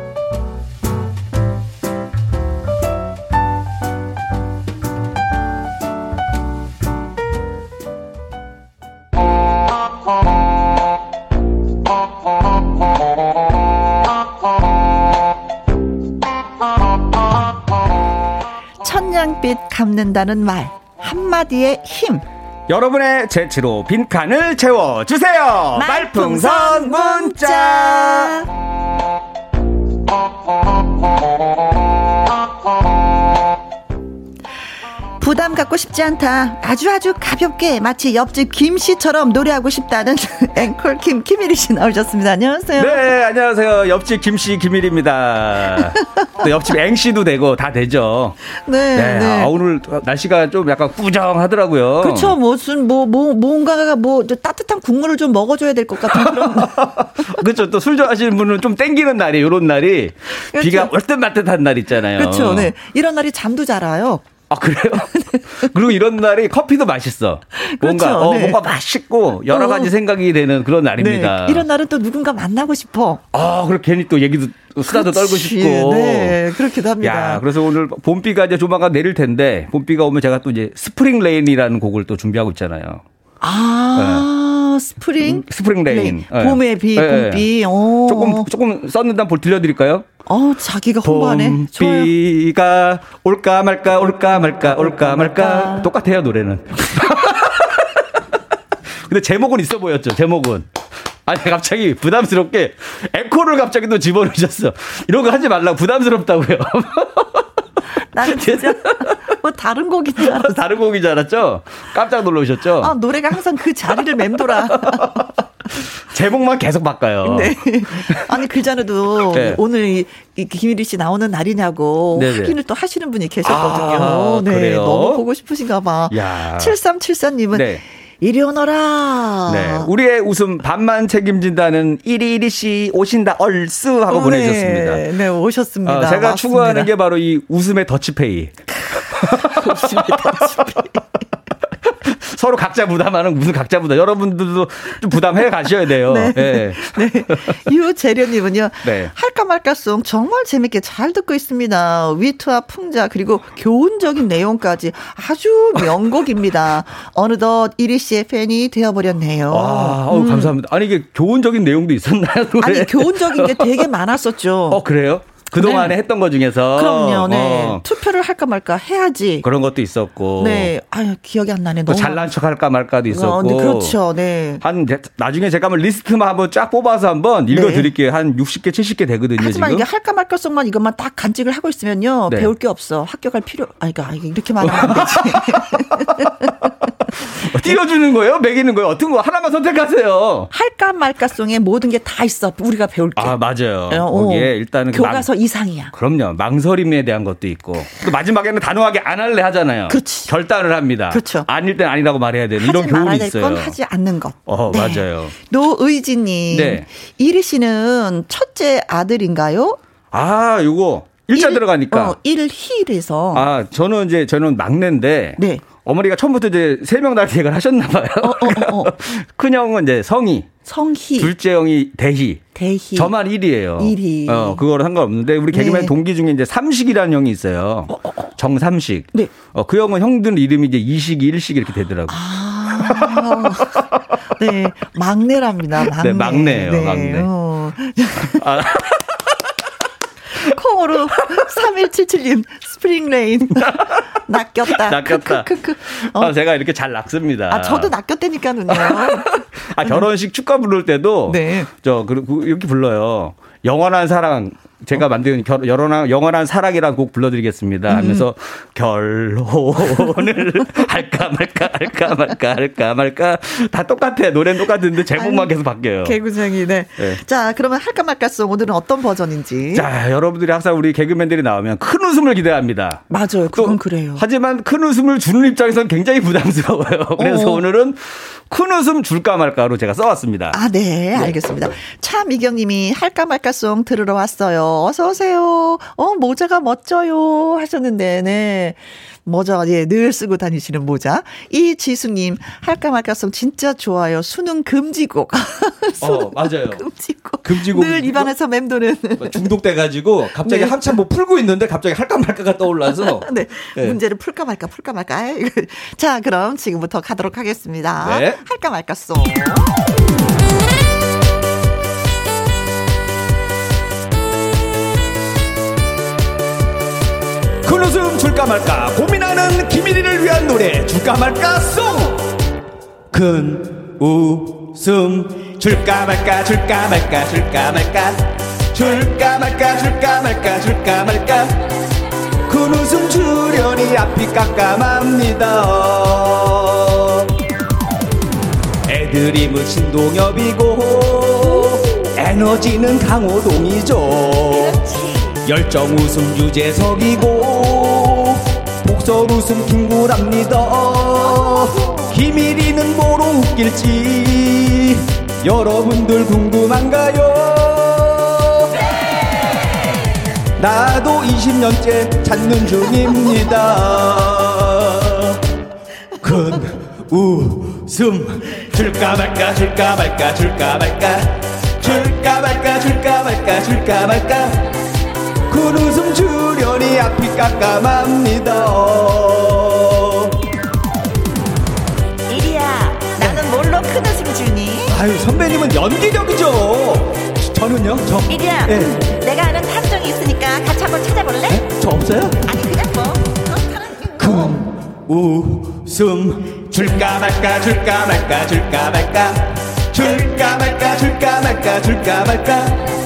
천냥빛 감는다는 말 한마디의 힘 여러분의 재치로 빈칸을 채워주세요. 말풍선 문자. 부담 갖고 싶지 않다. 아주 아주 가볍게 마치 옆집 김 씨처럼 노래하고 싶다는 [laughs] 앵콜 김 김일희 씨 나오셨습니다. 안녕하세요. 네, 안녕하세요. 옆집 김 씨 김일입니다. 또 옆집 앵 씨도 되고 다 되죠. 네. 네. 네. 아, 오늘 날씨가 좀 약간 꾸정하더라고요. 그렇죠. 무슨 뭐, 뭐 뭔가가 뭐 따뜻한 국물을 좀 먹어줘야 될 것 같은 그런. [laughs] 그렇죠. 또 술 좋아하시는 분은 좀 땡기는 날이 이런 날이 그렇죠. 비가 얼뜻말뜻한 날 있잖아요. 그렇죠. 네. 이런 날이 잠도 잘 와요. 아 그래요? [laughs] 그리고 이런 날이 커피도 맛있어. 뭔가 그렇죠, 어, 네. 뭔가 맛있고 여러 가지 어. 생각이 되는 그런 날입니다. 네. 이런 날은 또 누군가 만나고 싶어. 아, 그리고 괜히 또 얘기도 수다도 떨고 싶고. 네, 그렇기도 합니다. 야, 그래서 오늘 봄비가 이제 조만간 내릴 텐데 봄비가 오면 제가 또 이제 Spring Rain이라는 곡을 또 준비하고 있잖아요. 아, 네. 스프링? Spring Rain. 네. 봄의 비, 네. 봄비. 오. 조금 조금 썼는데 한번 들려드릴까요? 어, 자기가 홍보하네. 봄비가 올까 말까 올까 말까 올까 말까 똑같아요 노래는. [laughs] 근데 제목은 있어 보였죠. 제목은. 아니 갑자기 부담스럽게 에코를 갑자기 또 집어넣으셨어. 이런 거 하지 말라고 부담스럽다고요. [laughs] [laughs] 나는 진짜 뭐 다른 곡인 줄 알았어. 다른 곡인 줄 알았죠? 깜짝 놀라셨죠? 아, 노래가 항상 그 자리를 맴돌아. [laughs] 제목만 계속 바꿔요. 네. 아니 그 전에도 네. 오늘 이, 이 김일희 씨 나오는 날이냐고 네네. 확인을 또 하시는 분이 계셨거든요. 아, 네. 그래요? 너무 보고 싶으신가 봐. 야. 7374님은 네. 이리 오너라. 네. 우리의 웃음 반만 책임진다는 이리이리 씨 오신다 얼쑤 하고 네. 보내주셨습니다. 네, 오셨습니다. 어, 제가 맞습니다. 추구하는 게 바로 이 웃음의 더치페이. [laughs] 웃음의 더치페이. 서로 각자 부담하는 무슨 각자 부담. 여러분들도 좀 부담해 가셔야 돼요. [laughs] 네. 네. 네. 유재련님은요. [laughs] 네. 할까 말까송 정말 재밌게 잘 듣고 있습니다. 위트와 풍자 그리고 교훈적인 내용까지 아주 명곡입니다. [laughs] 어느덧 이리 씨의 팬이 되어버렸네요. 아, 음. 감사합니다. 아니 이게 교훈적인 내용도 있었나요? 노래? 아니 교훈적인 게 되게 많았었죠. 어 그래요? 그동안에 네. 했던 것 중에서. 그럼요, 네. 어. 투표를 할까 말까 해야지. 그런 것도 있었고. 네. 아유, 기억이 안 나네. 너무. 잘난 척 할까 말까도 어, 있었고. 어, 네, 그렇죠, 네. 한, 나중에 제가 한번 리스트만 한번 쫙 뽑아서 한번 네. 읽어 드릴게요. 한 60개, 70개 되거든요. 하지만 지금. 이게 할까 말까 성만 이것만 딱 간직을 하고 있으면요. 네. 배울 게 없어. 합격할 필요, 아니, 그러니까 이렇게 말하면 안 되지. [laughs] 띄워주는 거예요? 매기는 거예요? 어떤 거 하나만 선택하세요. 할까 말까송에 모든 게 다 있어. 우리가 배울 게. 아 맞아요. 어, 거기에 일단은 교과서 망, 이상이야. 그럼요. 망설임에 대한 것도 있고 또 마지막에는 단호하게 안 할래 하잖아요. 그렇지. 결단을 합니다. 그렇죠. 아닐 땐 아니라고 말해야 되는 이런 교훈이 있어요. 건 하지 않는 것. 어 네. 맞아요. 노의진님. 네. 이리 씨는 첫째 아들인가요? 아 요거 일자 일, 들어가니까. 어, 일힐에서. 아, 저는 이제 저는 막내인데. 네. 어머니가 처음부터 이제 세 명 다 계획을 하셨나 봐요. 어, 어, 어. 어. [laughs] 큰 형은 이제 성희. 성희. 둘째 형이 대희. 대희. 저만 1위예요. 1위. 어, 그거랑 상관없는데 우리 개그맨 네. 동기 중에 이제 삼식이라는 형이 있어요. 어, 어, 정삼식. 네. 어, 그 형은 형들 이름이 이제 이식, 일식 이렇게 되더라고요. 아. [laughs] 네, 막내랍니다. 막내. 네, 막내예요. 네. 막내. 어. 아. 콩으로 3177님 Spring Rain 낚였다. 낚였다. 어. 아, 제가 이렇게 잘 낚습니다. 아, 저도 낚였다니까는요. 아, 결혼식 축가 부를 때도 네. 저 그리고 이렇게 불러요. 영원한 사랑 제가 만든 결, 영원한, 영원한 사랑이라는 곡 불러드리겠습니다. 음. 하면서 결혼을 [laughs] 할까 말까 할까 말까 할까 말까 다 똑같아. 노래는 똑같은데 제목만 계속 바뀌어요. 개구쟁이, 네. 네. 자, 그러면 할까 말까송 오늘은 어떤 버전인지. 자, 여러분들이 항상 우리 개그맨들이 나오면 큰 웃음을 기대합니다. 맞아요. 그건 그래요. 하지만 큰 웃음을 주는 입장에서는 굉장히 부담스러워요. 그래서 어. 오늘은 큰 웃음 줄까 말까로 제가 써왔습니다. 아, 네, 네. 알겠습니다. 차미경 님이 할까 말까송 들으러 왔어요. 어서 오세요. 어, 모자가 멋져요. 하셨는데, 네. 모자, 예, 늘 쓰고 다니시는 모자. 이 지수님, 할까 말까송 진짜 좋아요. 수능 금지곡. [laughs] 어, 맞아요. 금지곡. 금지곡. 늘 입안에서 맴도는. 뭐 중독돼가지고 갑자기 네. 한참 뭐 풀고 있는데 갑자기 할까 말까가 떠올라서. [laughs] 네. 네. 문제를 풀까 말까, 풀까 말까. 자, 그럼 지금부터 가도록 하겠습니다. 네. 할까 말까송. 웃음 줄까 말까 고민하는 김일이를 위한 노래 줄까 말까 송! 큰 웃음 줄까 말까 줄까 말까 줄까 말까 줄까 말까 줄까 말까 줄까 말까 큰 웃음 주려니 앞이 깜깜합니다 애드림은 신동엽이고 에너지는 강호동이죠 열정 웃음 유재석이고 복설 웃음 김구랍니다 김일이는 뭐로 웃길지 여러분들 궁금한가요? 나도 20년째 찾는 중입니다 큰 웃음 줄까 말까 줄까 말까 줄까 말까 줄까 말까 줄까 말까 줄까 말까 큰 웃음 주려니 앞이 깜깜합니다 이리야 나는 뭘로 큰 웃음 주니? 아유 선배님은 연기력이죠 저는요 저 이리야 네. 내가 아는 탐정이 있으니까 같이 한번 찾아볼래? 네? 저 없어요? 아니 그냥 뭐큰 어, 웃음 줄까 말까 줄까 말까 줄까 말까 줄까 말까 줄까 말까 줄까 말까 큰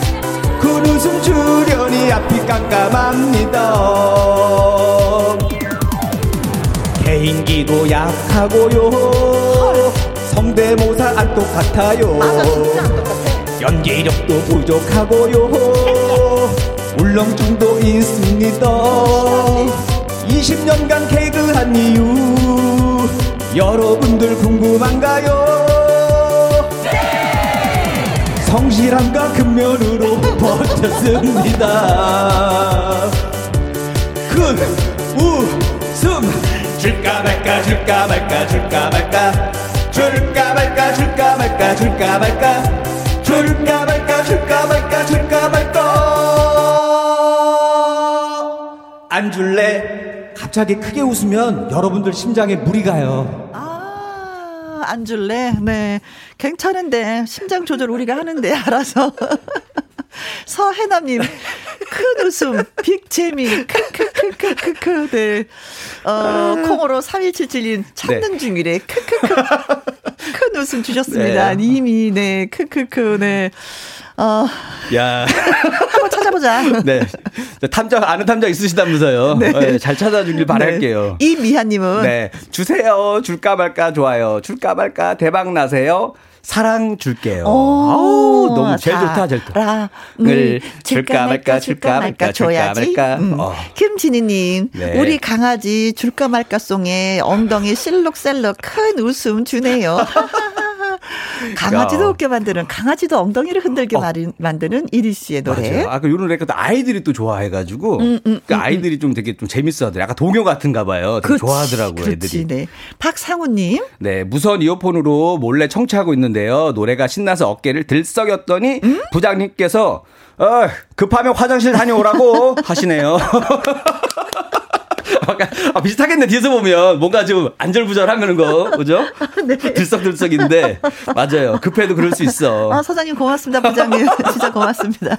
웃음 주려니 앞이 깜깜합니다. 개인기도 약하고요. 성대모사 안 똑같아요. 연기력도 부족하고요. 울렁증도 있습니다. 20년간 개그한 이유 여러분들 궁금한가요? 성실함과 근면으로 버텼습니다. 큰 웃음 줄까 말까 줄까 말까 줄까 말까 줄까 말까 줄까 말까 줄까 말까 줄까 말까 줄까 말까 줄까 말까 안 줄래? 갑자기 크게 웃으면 여러분들 심장에 물이 가요. 아, 안 줄래? 네. 괜찮은데. 심장 조절 우리가 하는데. [laughs] 알아서. [laughs] 서해남님. 큰 웃음. 빅재미. 크크크크크크. 네. 어 콩으로 3177님. 찾는 네. 중이래. 크크크. 큰 웃음 주셨습니다. 네. 이미. 네. 크크크. 네 어. 야. [laughs] 한번 찾아보자. 네. 탐정, 아는 탐정 있으시다면서요. 네. 네. 잘 찾아주길 바랄게요. 네. 이미하님은. 네. 주세요. 줄까 말까 좋아요. 줄까 말까 대박 나세요. 사랑 줄게요. 아우, 너무 제일 좋다, 제일 좋다. 을 줄까 말까, 줄까 말까, 줄까 말까. 음. 어. 김진희님, 네. 우리 강아지 줄까 말까 송에 엉덩이 실룩셀룩 큰 웃음 주네요. [laughs] 강아지도 웃게 만드는 강아지도 엉덩이를 흔들게 어. 만드는 이리 씨의 노래. 맞아요. 아까 요런 레코드 아이들이 또 좋아해가지고 음, 음, 그러니까 음, 아이들이 좀 되게 좀 재밌어하더라고요. 약간 동요 같은가 봐요. 되게 그치, 좋아하더라고요, 애들이. 네. 박상우님. 네, 무선 이어폰으로 몰래 청취하고 있는데요. 노래가 신나서 어깨를 들썩였더니 음? 부장님께서 어, 급하면 화장실 다녀오라고 [laughs] 하시네요. [laughs] 아, 비슷하겠네. 뒤에서 보면 뭔가 좀 안절부절하면 거, 그죠? [laughs] 네. 들썩들썩인데 맞아요. 급해도 그럴 수 있어. 아, 사장님 고맙습니다, 부장님. [laughs] [laughs] 진짜 고맙습니다.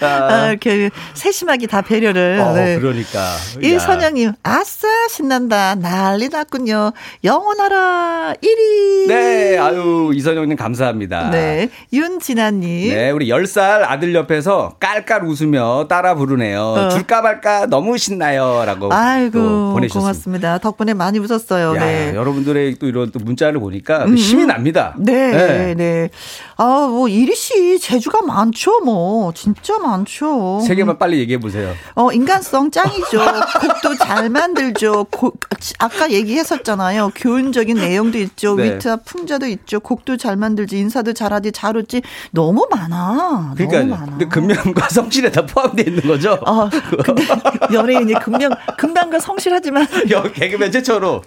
아, 아 이렇게 세심하게 다 배려를. 어, 네. 그러니까. 이선영님, 아싸 신난다. 난리 났군요. 영원하라 1위. 네, 아유 이선영님 감사합니다. 네, 윤진아님. 네, 우리 10살 아들 옆에서 깔깔 웃으며 따라 부르네요. 어. 줄까 말까 너무 신나요 라고. 아 이고 고맙습니다. 덕분에 많이 웃었어요. 야, 네. 여러분들의 또 이런 또 문자를 보니까 음. 힘이 납니다. 네, 네. 네. 아, 뭐 이리 씨 재주가 많죠, 뭐 진짜 많죠. 세 개만 빨리 얘기해 보세요. 어, 인간성 짱이죠. 곡도 잘 만들죠. 곡, 아까 얘기했었잖아요. 교훈적인 내용도 있죠. 네. 위트와 풍자도 있죠. 곡도 잘 만들지, 인사도 잘하지, 잘 웃지. 너무 많아. 그러니까 너무 많아. 근데 금명과 성실에 다 포함되어 있는 거죠. 어, 근데 연예인이 금명, 금 단과 성실하지만. [laughs] 개그맨 최초로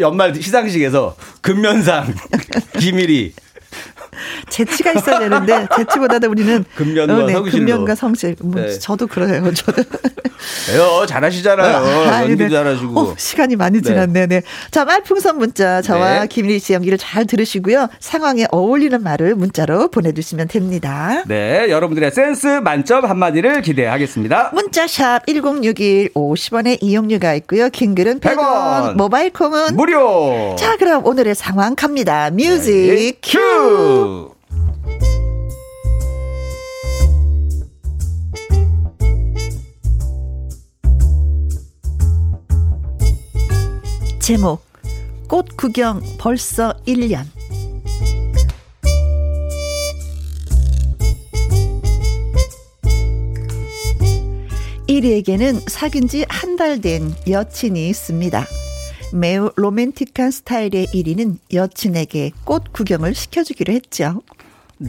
연말 시상식에서 금면상 김일이 [laughs] 재치가 있어야 되는데 재치보다도 우리는 금면과 어, 네, 성실 금면과 성실. 뭐 네. 저도 그래요. [laughs] 저도. 왜요? 잘하시잖아요. 아, 네. 잘하시고. 어, 시간이 많이 네. 지났네. 네. 자, 말풍선 문자 저와 네. 김일희 씨 연기를 잘 들으시고요. 상황에 어울리는 말을 문자로 보내주시면 됩니다. 네, 여러분들의 센스 만점 한마디를 기대하겠습니다. 문자샵 1061 50원의 이용료가 있고요. 킹글은 100원, 100원. 모바일 콩은 무료. 자, 그럼 오늘의 상황 갑니다. 뮤직 큐. 제목 꽃 구경 벌써 1년 이리에게는 사귄 지 한 달 된 여친이 있습니다. 매우 로맨틱한 스타일의 1위는 여친에게 꽃 구경을 시켜주기로 했죠.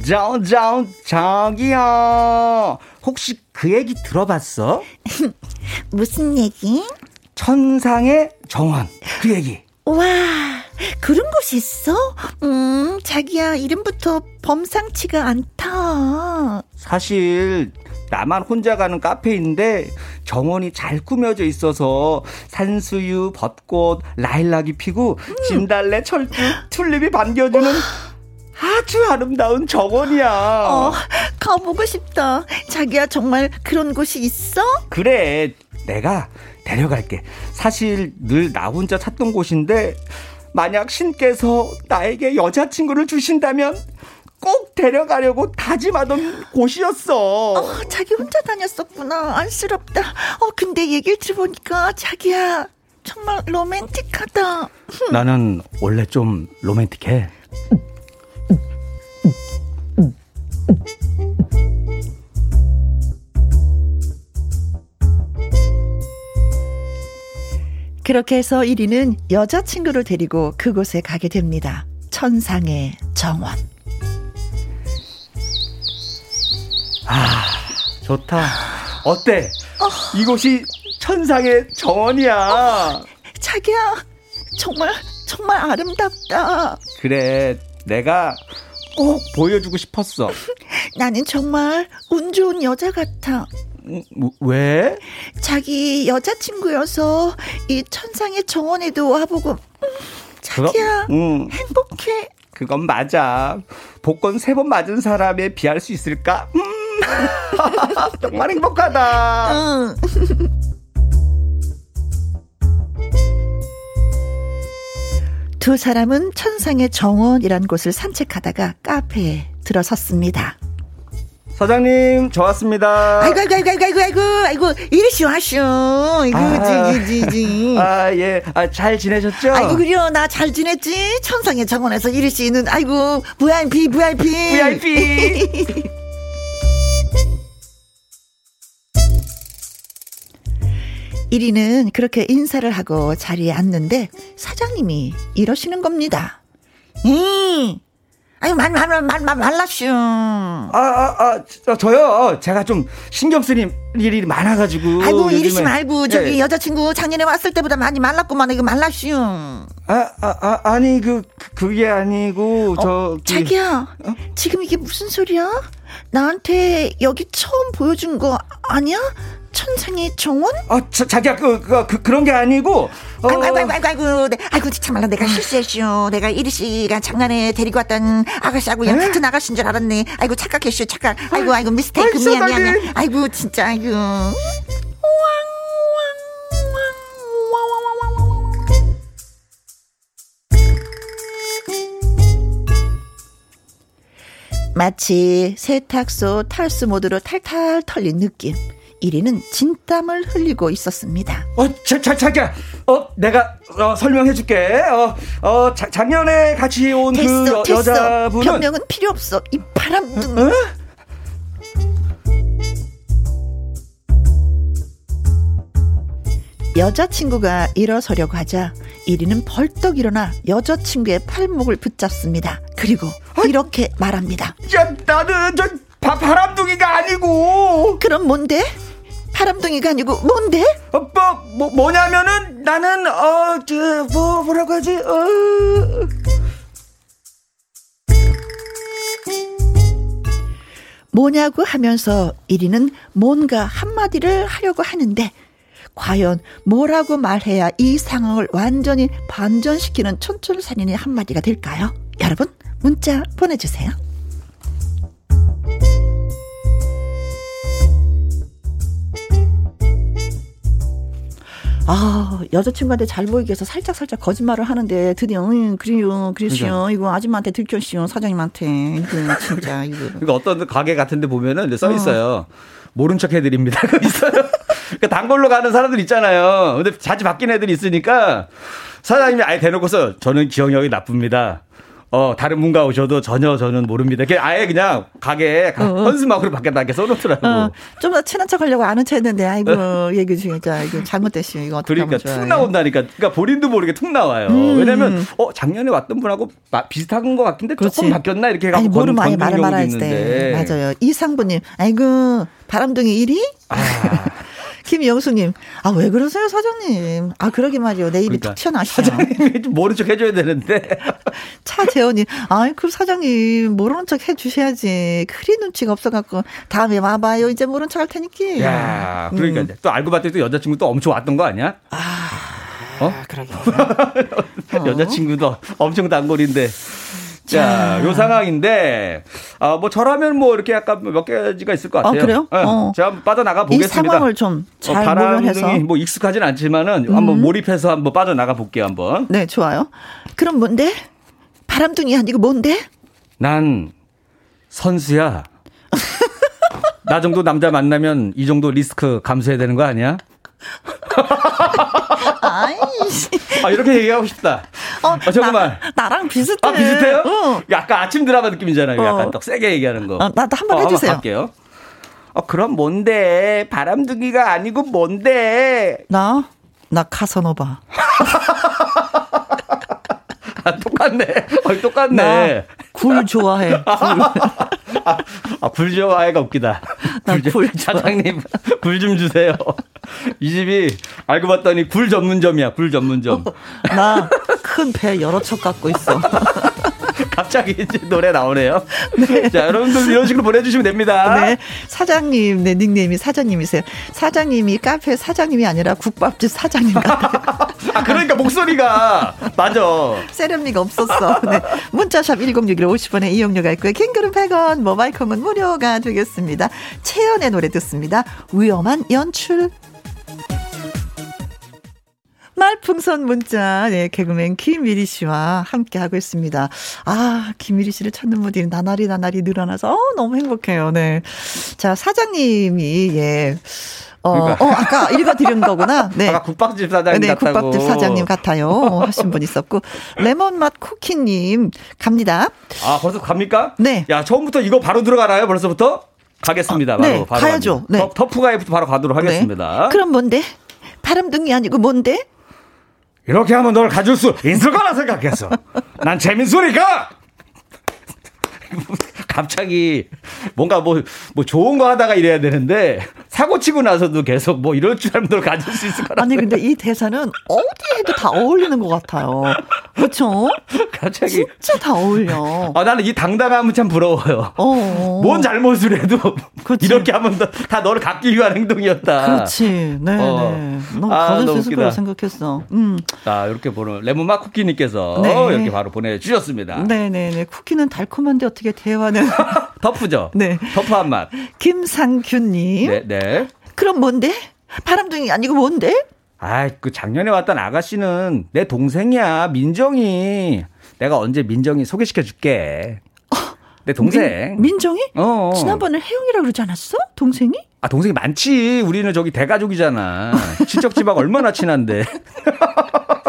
저, 저, 저기요. 혹시 그 얘기 들어봤어? [laughs] 무슨 얘기? 천상의 정원. 그 얘기. 와, 그런 곳이 있어? 음, 자기야, 이름부터 범상치가 않다. 사실, 나만 혼자 가는 카페인데 정원이 잘 꾸며져 있어서 산수유, 벚꽃, 라일락이 피고 진달래, 철쭉, 튤립이 반겨주는 아주 아름다운 정원이야. 어, 가보고 싶다. 자기야 정말 그런 곳이 있어? 그래, 내가 데려갈게. 사실 늘 나 혼자 찾던 곳인데 만약 신께서 나에게 여자친구를 주신다면 꼭 데려가려고 다짐하던 곳이었어. 어, 자기 혼자 다녔었구나. 안쓰럽다. 어, 근데 얘기를 들어보니까 자기야 정말 로맨틱하다. 나는 원래 좀 로맨틱해. 그렇게 해서 1위는 여자친구를 데리고 그곳에 가게 됩니다. 천상의 정원. 아, 좋다. 어때? 어. 이곳이 천상의 정원이야. 어, 자기야, 정말, 정말 아름답다. 그래, 내가 꼭 보여주고 싶었어. [laughs] 나는 정말 운 좋은 여자 같아. 음, 뭐, 왜? 자기 여자친구여서 이 천상의 정원에도 와보고, 음, 자기야, 그럼, 음. 행복해. 그건 맞아. 복권 세 번 맞은 사람에 비할 수 있을까? 음. [laughs] 정말 행복하다. 응. 두 사람은 천상의 정원이란 곳을 산책하다가 카페에 들어섰습니다. 사장님, 저 왔습니다. 아이고, 아이고, 아이고, 아이고, 아이고, 아이고, 이리시 왔쇼. 이거, 아, 지, 지, 지. 아, 예. 아, 잘 지내셨죠? 아이고, 그래요. 나 잘 지냈지? 천상의 정원에서 이리시는, 아이고, VIP, VIP. VIP. 1위는 그렇게 인사를 하고 자리에 앉는데 사장님이 이러시는 겁니다. 음, 아유, 말, 말, 말, 말, 말, 말라슈. 아, 아, 아, 저요. 제가 좀 신경 쓰는 일이 많아가지고. 아이고, 이리시 말고, 저기 예. 여자친구 작년에 왔을 때보다 많이 말랐구만. 이거 말라슈. 아, 아, 아, 아 니, 그, 그게 아니고, 어, 저. 자기야, 어? 지금 이게 무슨 소리야? 나한테 여기 처음 보여준 거 아니야? 천상의 정원? 아, 자, 자기야, 그, 그, 그, 그 런 게 아니고. 어... 아이고, 아이고, 아이고, 아이고, 네. 아이고, 참말로 내가 실수했슈. 내가 이리 씨가 장난에 데리고 왔던 아가씨하고 야 같은 아가씨인 줄 알았네. 아이고, 착각했슈, 착각. 아이고, 아이고, 미스테이크, 미안, 미안, 미안. 아이고, 진짜, 아이고. 마치 세탁소 탈수 모드로 탈탈 털린 느낌. 1위는 진땀을 흘리고 있었습니다. 어, 자, 자, 자기야. 어, 내가 어, 설명해 줄게. 어, 어, 자, 작년에 같이 온 그 여자분은 변명은 필요 없어. 이 바람둥. 어? 여자친구가 일어서려고 하자 1위는 벌떡 일어나 여자친구의 팔목을 붙잡습니다. 그리고 이렇게 말합니다. 야, 나는 저 바, 바람둥이가 아니고. 그럼 뭔데? 바람둥이가 아니고 뭔데? 어, 뭐, 뭐 뭐냐면은 나는 어저뭐 뭐라고 하지? 어 뭐냐고 하면서 1위는 뭔가 한마디를 하려고 하는데 과연 뭐라고 말해야 이 상황을 완전히 반전시키는 촌철살인의 한마디가 될까요? 여러분 문자 보내주세요. 아, 여자친구한테 잘 보이기 위해서 살짝 살짝 거짓말을 하는데 드디어 응, 그래요, 그러시오. 그러니까. 이거 아줌마한테 들켰시오, 사장님한테. 이거 진짜 [laughs] 이거. 그러니까 어떤 가게 같은데 보면은 써 있어요. 어. 모른 척 해드립니다. [laughs] 있어요. 그러니까 단골로 가는 사람들 있잖아요. 근데 자주 바뀐 애들이 있으니까 사장님이 아예 대놓고서 저는 기억력이 나쁩니다. 어, 다른 분가 오셔도 전혀 저는 모릅니다. 그냥 아예 그냥 가게에 어, 어. 헌수막으로 밖에다 이렇게 써놓더라고. 어, 좀더 친한 척 하려고 아는 척 했는데, 아이고, [laughs] 얘기 진짜, 이거 잘못됐어요. 이거 어떻게 그러니까 툭 나온다니까. 그러니까 본인도 모르게 툭 나와요. 음. 왜냐면, 어, 작년에 왔던 분하고 비슷한 것 같은데 그렇지. 조금 바뀌었나? 이렇게 해가지고. 아니, 모르면 아예 말을 말할 때. 맞아요. 이상부님, 아이고, 바람둥이 1위? 아. 김영수님, 아, 왜 그러세요, 사장님? 아, 그러게 말이요. 내 입이 그러니까, 툭 튀어나시죠. 사장님이 좀 모른 척 해줘야 되는데. [laughs] 차재원님, 아이, 그 사장님, 모르는 척 해주셔야지. 그리 눈치가 없어갖고, 다음에 와봐요. 이제 모른 척 할 테니까. 야 그러니까 음. 또 알고 봤더니 또 여자친구 또 엄청 왔던 거 아니야? 아, 어? 그러게. [laughs] 여자친구도 엄청 단골인데. 자, 요 상황인데, 아, 뭐, 저라면 뭐, 이렇게 약간 몇 가지가 있을 것 아, 같아요. 아, 그래요? 네. 어. 제가 한번 빠져나가 보겠습니다. 이 상황을 좀잘 어, 바람둥이 뭐 익숙하진 않지만은, 음. 한번 몰입해서 한번 빠져나가 볼게요, 한번. 네, 좋아요. 그럼 뭔데? 바람둥이 아니고 뭔데? 난, 선수야. [laughs] 나 정도 남자 만나면 이 정도 리스크 감수해야 되는 거 아니야? 아이씨. 아, 이렇게 얘기하고 싶다. 어, 아, 정말. 나, 랑 비슷해. 아, 비슷해요? 어. 약간 아침 드라마 느낌이잖아요. 약간 어. 딱 세게 얘기하는 거. 어, 나도 한번 어, 해주세요. 한번 할게요. 어, 그럼 뭔데? 바람둥이가 아니고 뭔데? 나? 나 카사노바. [laughs] 아, 똑같네. 어, 똑같네. 굴 좋아해. 굴. [laughs] 아, 아, 굴 좋아해가 웃기다. 굴, 굴 사장님, 굴 좀 주세요. 이 집이 알고 봤더니 굴 전문점이야, 굴 전문점. 나 큰 배 여러 척 갖고 있어. [laughs] 갑자기 이제 노래 나오네요. 네. 자, 여러분들 이런 식으로 보내주시면 됩니다. 네. 사장님, 네, 닉네임이 사장님이세요. 사장님이 카페 사장님이 아니라 국밥집 사장님 같아요. [laughs] 아, 그러니까 목소리가. 맞아. 세련미가 없었어. 네. 문자샵 1061 50원에 이용료가 있고요. 킹그룹 100원, 모바일 콩은 무료가 되겠습니다. 채연의 노래 듣습니다. 위험한 연출. 말풍선 문자, 네, 개그맨 김미리 씨와 함께하고 있습니다. 아, 김미리 씨를 찾는 분들이 나날이 나날이 늘어나서, 어, 너무 행복해요. 네. 자, 사장님이, 예. 어, 그러니까. 어, 아까 읽어드린 거구나. 네. 아까 국밥집 사장님 네, 같다고. 국밥집 사장님 같아요. 하신 분 있었고. 레몬맛 쿠키님, 갑니다. 아, 벌써 갑니까? 네. 야, 처음부터 이거 바로 들어가나요? 벌써부터? 가겠습니다. 바로. 네, 바로 가야죠. 네. 터프가이부터 바로 가도록 네. 하겠습니다. 네. 그럼 뭔데? 바람둥이 아니고 뭔데? 이렇게 하면 널 가질 수 있을 거라 생각했어. 난 재민수니까! 갑자기 뭔가 뭐, 뭐 좋은 거 하다가 이래야 되는데 사고 치고 나서도 계속 뭐 이럴 줄 알면 널 가질 수 있을 거라. 아니, 근데 이 대사는 어디 에도 다 어울리는 것 같아요. 그렇죠. 갑자기 진짜 다 어울려. 아 나는 이 당당함은 참 부러워요. 어. 뭔 잘못을 해도 그렇지. 이렇게 하면 다 너를 갚기 위한 행동이었다. 그렇지. 네, 어. 네. 너무 아, 거들 수 있을 거라 생각했어. 음. 자 이렇게 보는 레몬맛 쿠키님께서 네. 이렇게 바로 보내주셨습니다. 네네네. 네, 네. 쿠키는 달콤한데 어떻게 대화는 [laughs] 터프죠. 네. 터프한 맛. 김상균님. 네, 네. 그럼 뭔데? 바람둥이 아니고 뭔데? 아, 그 작년에 왔던 아가씨는 내 동생이야, 민정이. 내가 언제 민정이 소개시켜 줄게. 내 동생. 민, 정이 어. 지난번에 혜영이라 그러지 않았어? 동생이? 아, 동생이 많지. 우리는 저기 대가족이잖아. 친척 집하고 얼마나 친한데. [laughs]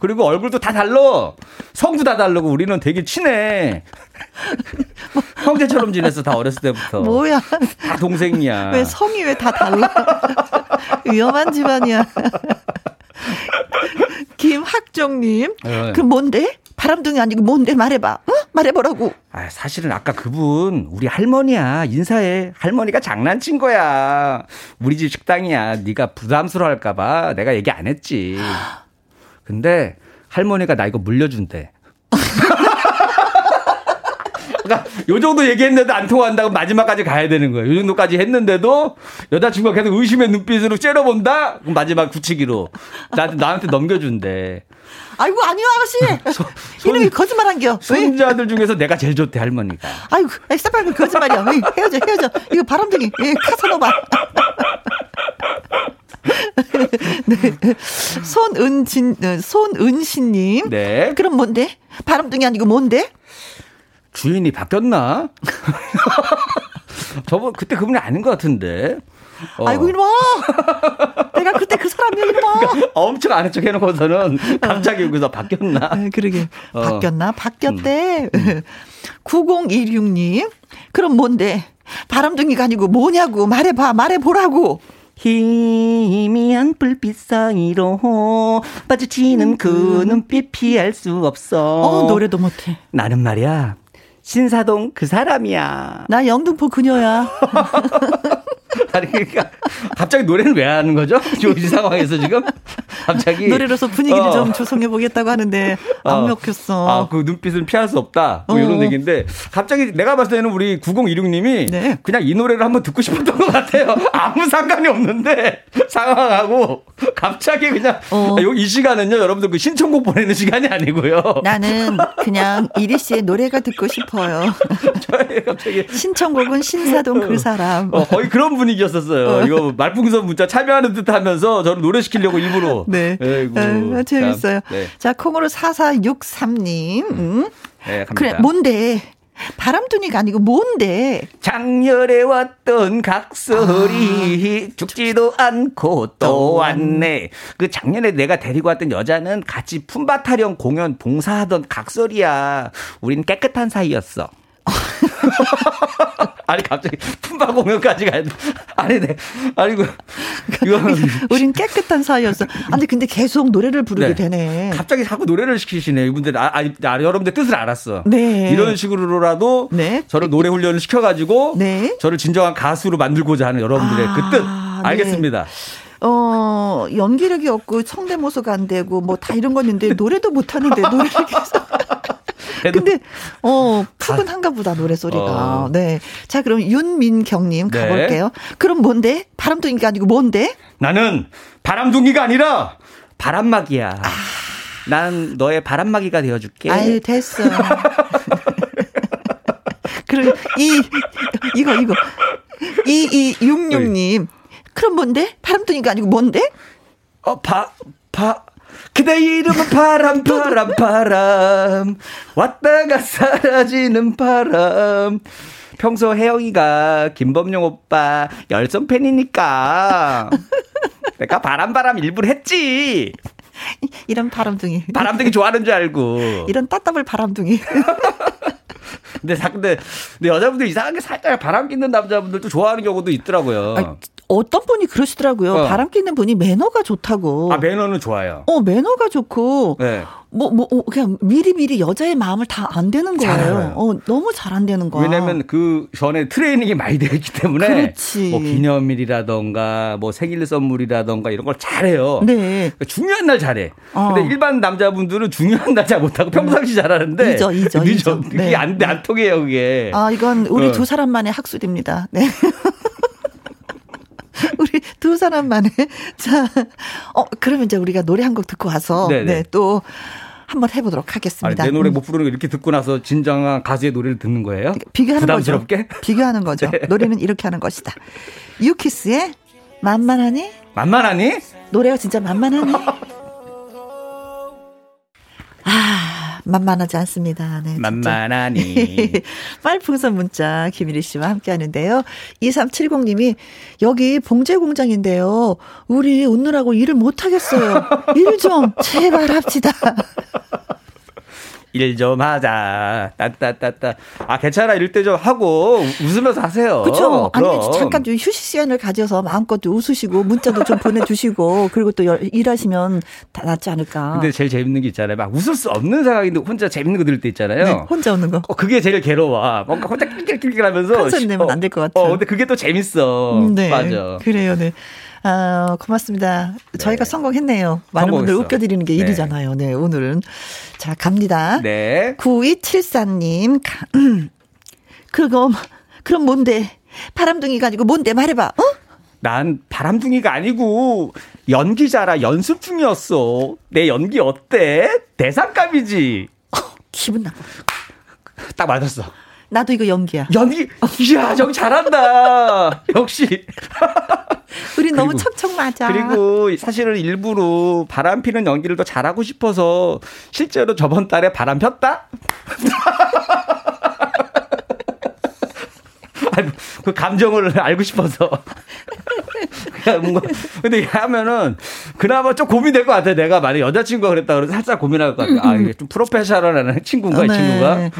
그리고 얼굴도 다 달러. 성도 다 다르고 우리는 되게 친해. [laughs] 형제처럼 지냈어, 다 어렸을 때부터. 뭐야. 다 동생이야. [laughs] 왜 성이 왜 다 달라? [laughs] 위험한 집안이야. 김학정님. 네. 그 뭔데? 바람둥이 아니고 뭔데 말해봐. 어? 말해보라고. 아, 사실은 아까 그분 우리 할머니야. 인사해. 할머니가 장난친 거야. 우리 집 식당이야. 네가 부담스러워할까봐 내가 얘기 안 했지. [gasps] 근데 할머니가 나 이거 물려준대. [laughs] 그러니까 요 정도 얘기했는데도 안 통한다고 마지막까지 가야 되는 거예요. 요 정도까지 했는데도 여자친구가 계속 의심의 눈빛으로 째려본다? 그럼 마지막 굳히기로 나한테, 나한테 넘겨준대. 아이고 아니요 아가씨. [laughs] 손, 이놈이 거짓말 한겨. 손자들 중에서 내가 제일 좋대 할머니가. 아이고 엑스파그 거짓말이야. 헤어져 헤어져. 이거 바람둥이. 예, 카사노바. [laughs] 네. 손은진, 어, 손은신님. 네. 그럼 뭔데? 바람둥이 아니고 뭔데? 주인이 바뀌었나? [laughs] 저번 그때 그분이 아닌 것 같은데. 어. 아이고 이놈아 내가 그때 그 사람이야 이놈아 그러니까 엄청 아는 척 해놓고서는 갑자기 여기서 바뀌었나 아, 그러게 어. 바뀌었나 바뀌었대 음. 9016님 그럼 뭔데 바람둥이가 아니고 뭐냐고 말해봐 말해보라고 희미한 불빛 사이로 빠져치는 그 눈빛 피할 수 없어. 어, 노래도 못해. 나는 말이야. 신사동 그 사람이야. 나 영등포 그녀야. [laughs] 아니 그러니까 갑자기 노래는 왜 하는 거죠? 이 상황에서 지금 갑자기 노래로서 분위기를 어. 좀 조성해 보겠다고 하는데 안 어. 먹혔어. 아 그 눈빛은 피할 수 없다. 뭐 어. 이런 얘기인데 갑자기 내가 봤을 때는 우리 9016님이 네. 그냥 이 노래를 한번 듣고 싶었던 것 같아요. 아무 상관이 없는데 상황하고 갑자기 그냥 어. 이 시간은요 여러분들 그 신청곡 보내는 시간이 아니고요. 나는 그냥 이리 씨의 노래가 듣고 싶어요. [laughs] 갑자기 신청곡은 신사동 그 사람. 어, 거의 그런 분위기 였었어요. 어. 이거 말풍선 문자 참여하는 듯 하면서 저는 노래 시키려고 일부러. [laughs] 네. 에이구, 아, 재밌어요. 네. 자, 콩으로 4463님. 음. 네, 그래, 뭔데? 바람둥이가 아니고 뭔데? 작년에 왔던 각설이 아, 죽지도 않고 또 왔네. 그 작년에 내가 데리고 왔던 여자는 같이 품바 타령 공연 봉사하던 각설이야. 우린 깨끗한 사이였어. [laughs] 아니 갑자기 품바 공연까지 가야 돼. 아니 네. 아니고 이거는 우린 깨끗한 사이였어. 아니 근데 계속 노래를 부르게 네. 되네. 갑자기 자꾸 노래를 시키시네. 이분들 아, 아, 여러분들 뜻을 알았어. 네. 이런 식으로라도 네. 저를 노래 훈련을 시켜 가지고 네. 저를 진정한 가수로 만들고자 하는 여러분들의 아, 그 뜻. 네. 알겠습니다. 어, 연기력이 없고 성대모사가 안 되고 뭐 다 이런 거 있는데 노래도 못 하는데 노래를 계속 근데 어 푸근한가 보다 노래 소리가. 어. 네. 자 그럼 윤민경님 네. 가볼게요. 그럼 뭔데? 바람둥이가 아니고 뭔데? 나는 바람둥이가 아니라 바람막이야. 아. 난 너의 바람막이가 되어줄게. 아유 됐어. [laughs] 그럼 이 이거 이거 이이육육님 그럼 뭔데? 바람둥이가 아니고 뭔데? 어바바 그대 이름은 바람 바람 바람. 왔다가 사라지는 바람. 평소 혜영이가 김범용 오빠 열성 팬이니까. 내가 바람 바람 일부러 했지. 이런 바람둥이. 바람둥이 좋아하는 줄 알고. 이런 따따블 바람둥이. 근데 근데, 근데 여자분들 이상하게 살짝 바람 끼는 남자분들도 좋아하는 경우도 있더라고요. 아, 어떤 분이 그러시더라고요. 어. 바람 끼는 분이 매너가 좋다고. 아, 매너는 좋아요. 어, 매너가 좋고. 네. 뭐, 뭐, 어, 그냥 미리 미리 여자의 마음을 다 안 되는 거예요. 어, 너무 잘 안 되는 거야. 왜냐면 그 전에 트레이닝이 많이 되어 있기 때문에. 그렇지. 뭐 기념일이라던가 뭐 생일 선물이라던가 이런 걸 잘해요. 네. 그러니까 중요한 날 잘해. 어. 근데 일반 남자분들은 중요한 날 잘 못하고 평상시 잘하는데. 잊어, 잊어, [laughs] 잊어. 그게 네. 안, 안 통해요, 그게. 아, 이건 우리 어. 두 사람만의 학술입니다. 네. [laughs] [laughs] 우리 두 사람만의. [laughs] 자, 어, 그러면 이제 우리가 노래 한 곡 듣고 와서. 네네. 네, 또. 한번 해보도록 하겠습니다. 아니, 내 노래 못 부르는 거 이렇게 듣고 나서 진정한 가수의 노래를 듣는 거예요? 비교하는 부담스럽게? 거죠. 비교하는 거죠. [laughs] 네. 노래는 이렇게 하는 것이다. 유키스의 만만하니? 만만하니? 노래가 진짜 만만하니? 아. 만만하지 않습니다. 네, 만만하니. [laughs] 빨풍선 문자 김일희 씨와 함께 하는데요. 2370님이 여기 봉제 공장인데요. 우리 웃느라고 일을 못 하겠어요. 일 좀 제발 합시다. [laughs] 일 좀 하자. 따따따따. 아, 괜찮아. 이럴 때좀 하고 웃으면서 하세요. 그렇죠. 아니, 잠깐 좀 휴식 시간을 가져서 마음껏 웃으시고 문자도 좀 보내주시고 [laughs] 그리고 또 일하시면 다 낫지 않을까. 근데 제일 재밌는 게 있잖아요. 막 웃을 수 없는 상황인데 혼자 재밌는 거 들을 때 있잖아요. 네, 혼자 웃는 거. 어, 그게 제일 괴로워. 뭔가 혼자 낄낄낄낄 하면서. 컨셉 내면 어, 안될 것 같아요. 어, 근데 그게 또 재밌어. 음, 네. 맞아. 그래요, 네. 아, 고맙습니다. 네. 저희가 성공했네요. 많은 분들 웃겨드리는 게 네. 일이잖아요. 네, 오늘은. 자, 갑니다. 네. 9274님. 그거, 그럼 뭔데? 바람둥이가 아니고 뭔데? 말해봐. 어? 난 바람둥이가 아니고 연기자라 연습 중이었어. 내 연기 어때? 대상감이지. 어, 기분 나빠. 딱 맞았어. 나도 이거 연기야. 연기, 이야, 저기 잘한다. [laughs] 역시. [laughs] 우리 너무 척척 맞아. 그리고 사실은 일부러 바람 피는 연기를 더 잘하고 싶어서 실제로 저번 달에 바람 폈다? [laughs] 그 감정을 알고 싶어서. [laughs] 뭔가, 근데 하면은, 그나마 좀 고민될 것 같아. 내가 만약 여자친구가 그랬다 그래서 살짝 고민할 것 같아. 아, 이게 좀 프로페셔널한 친구인가, 네. 이 친구가?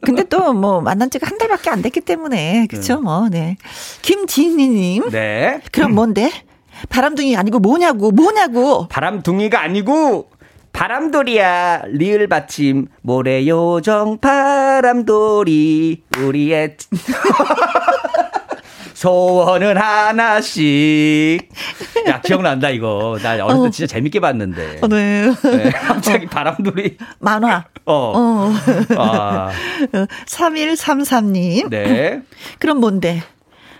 [laughs] 근데 또 뭐, 만난 지가 한 달밖에 안 됐기 때문에, 그쵸, 네. 뭐, 네. 김지희님. 네. 그럼 뭔데? 바람둥이 아니고 뭐냐고, 뭐냐고. 바람둥이가 아니고, 바람돌이야 리을 받침 모래 요정 바람돌이 우리의 [laughs] 소원은 하나씩. 야, 기억난다, 이거. 나 어렸을 때 어. 진짜 재밌게 봤는데. 어, 네. 네. 갑자기 어. 바람돌이. 만화. 어. 어. 아. 3133님. 네. 그럼 뭔데?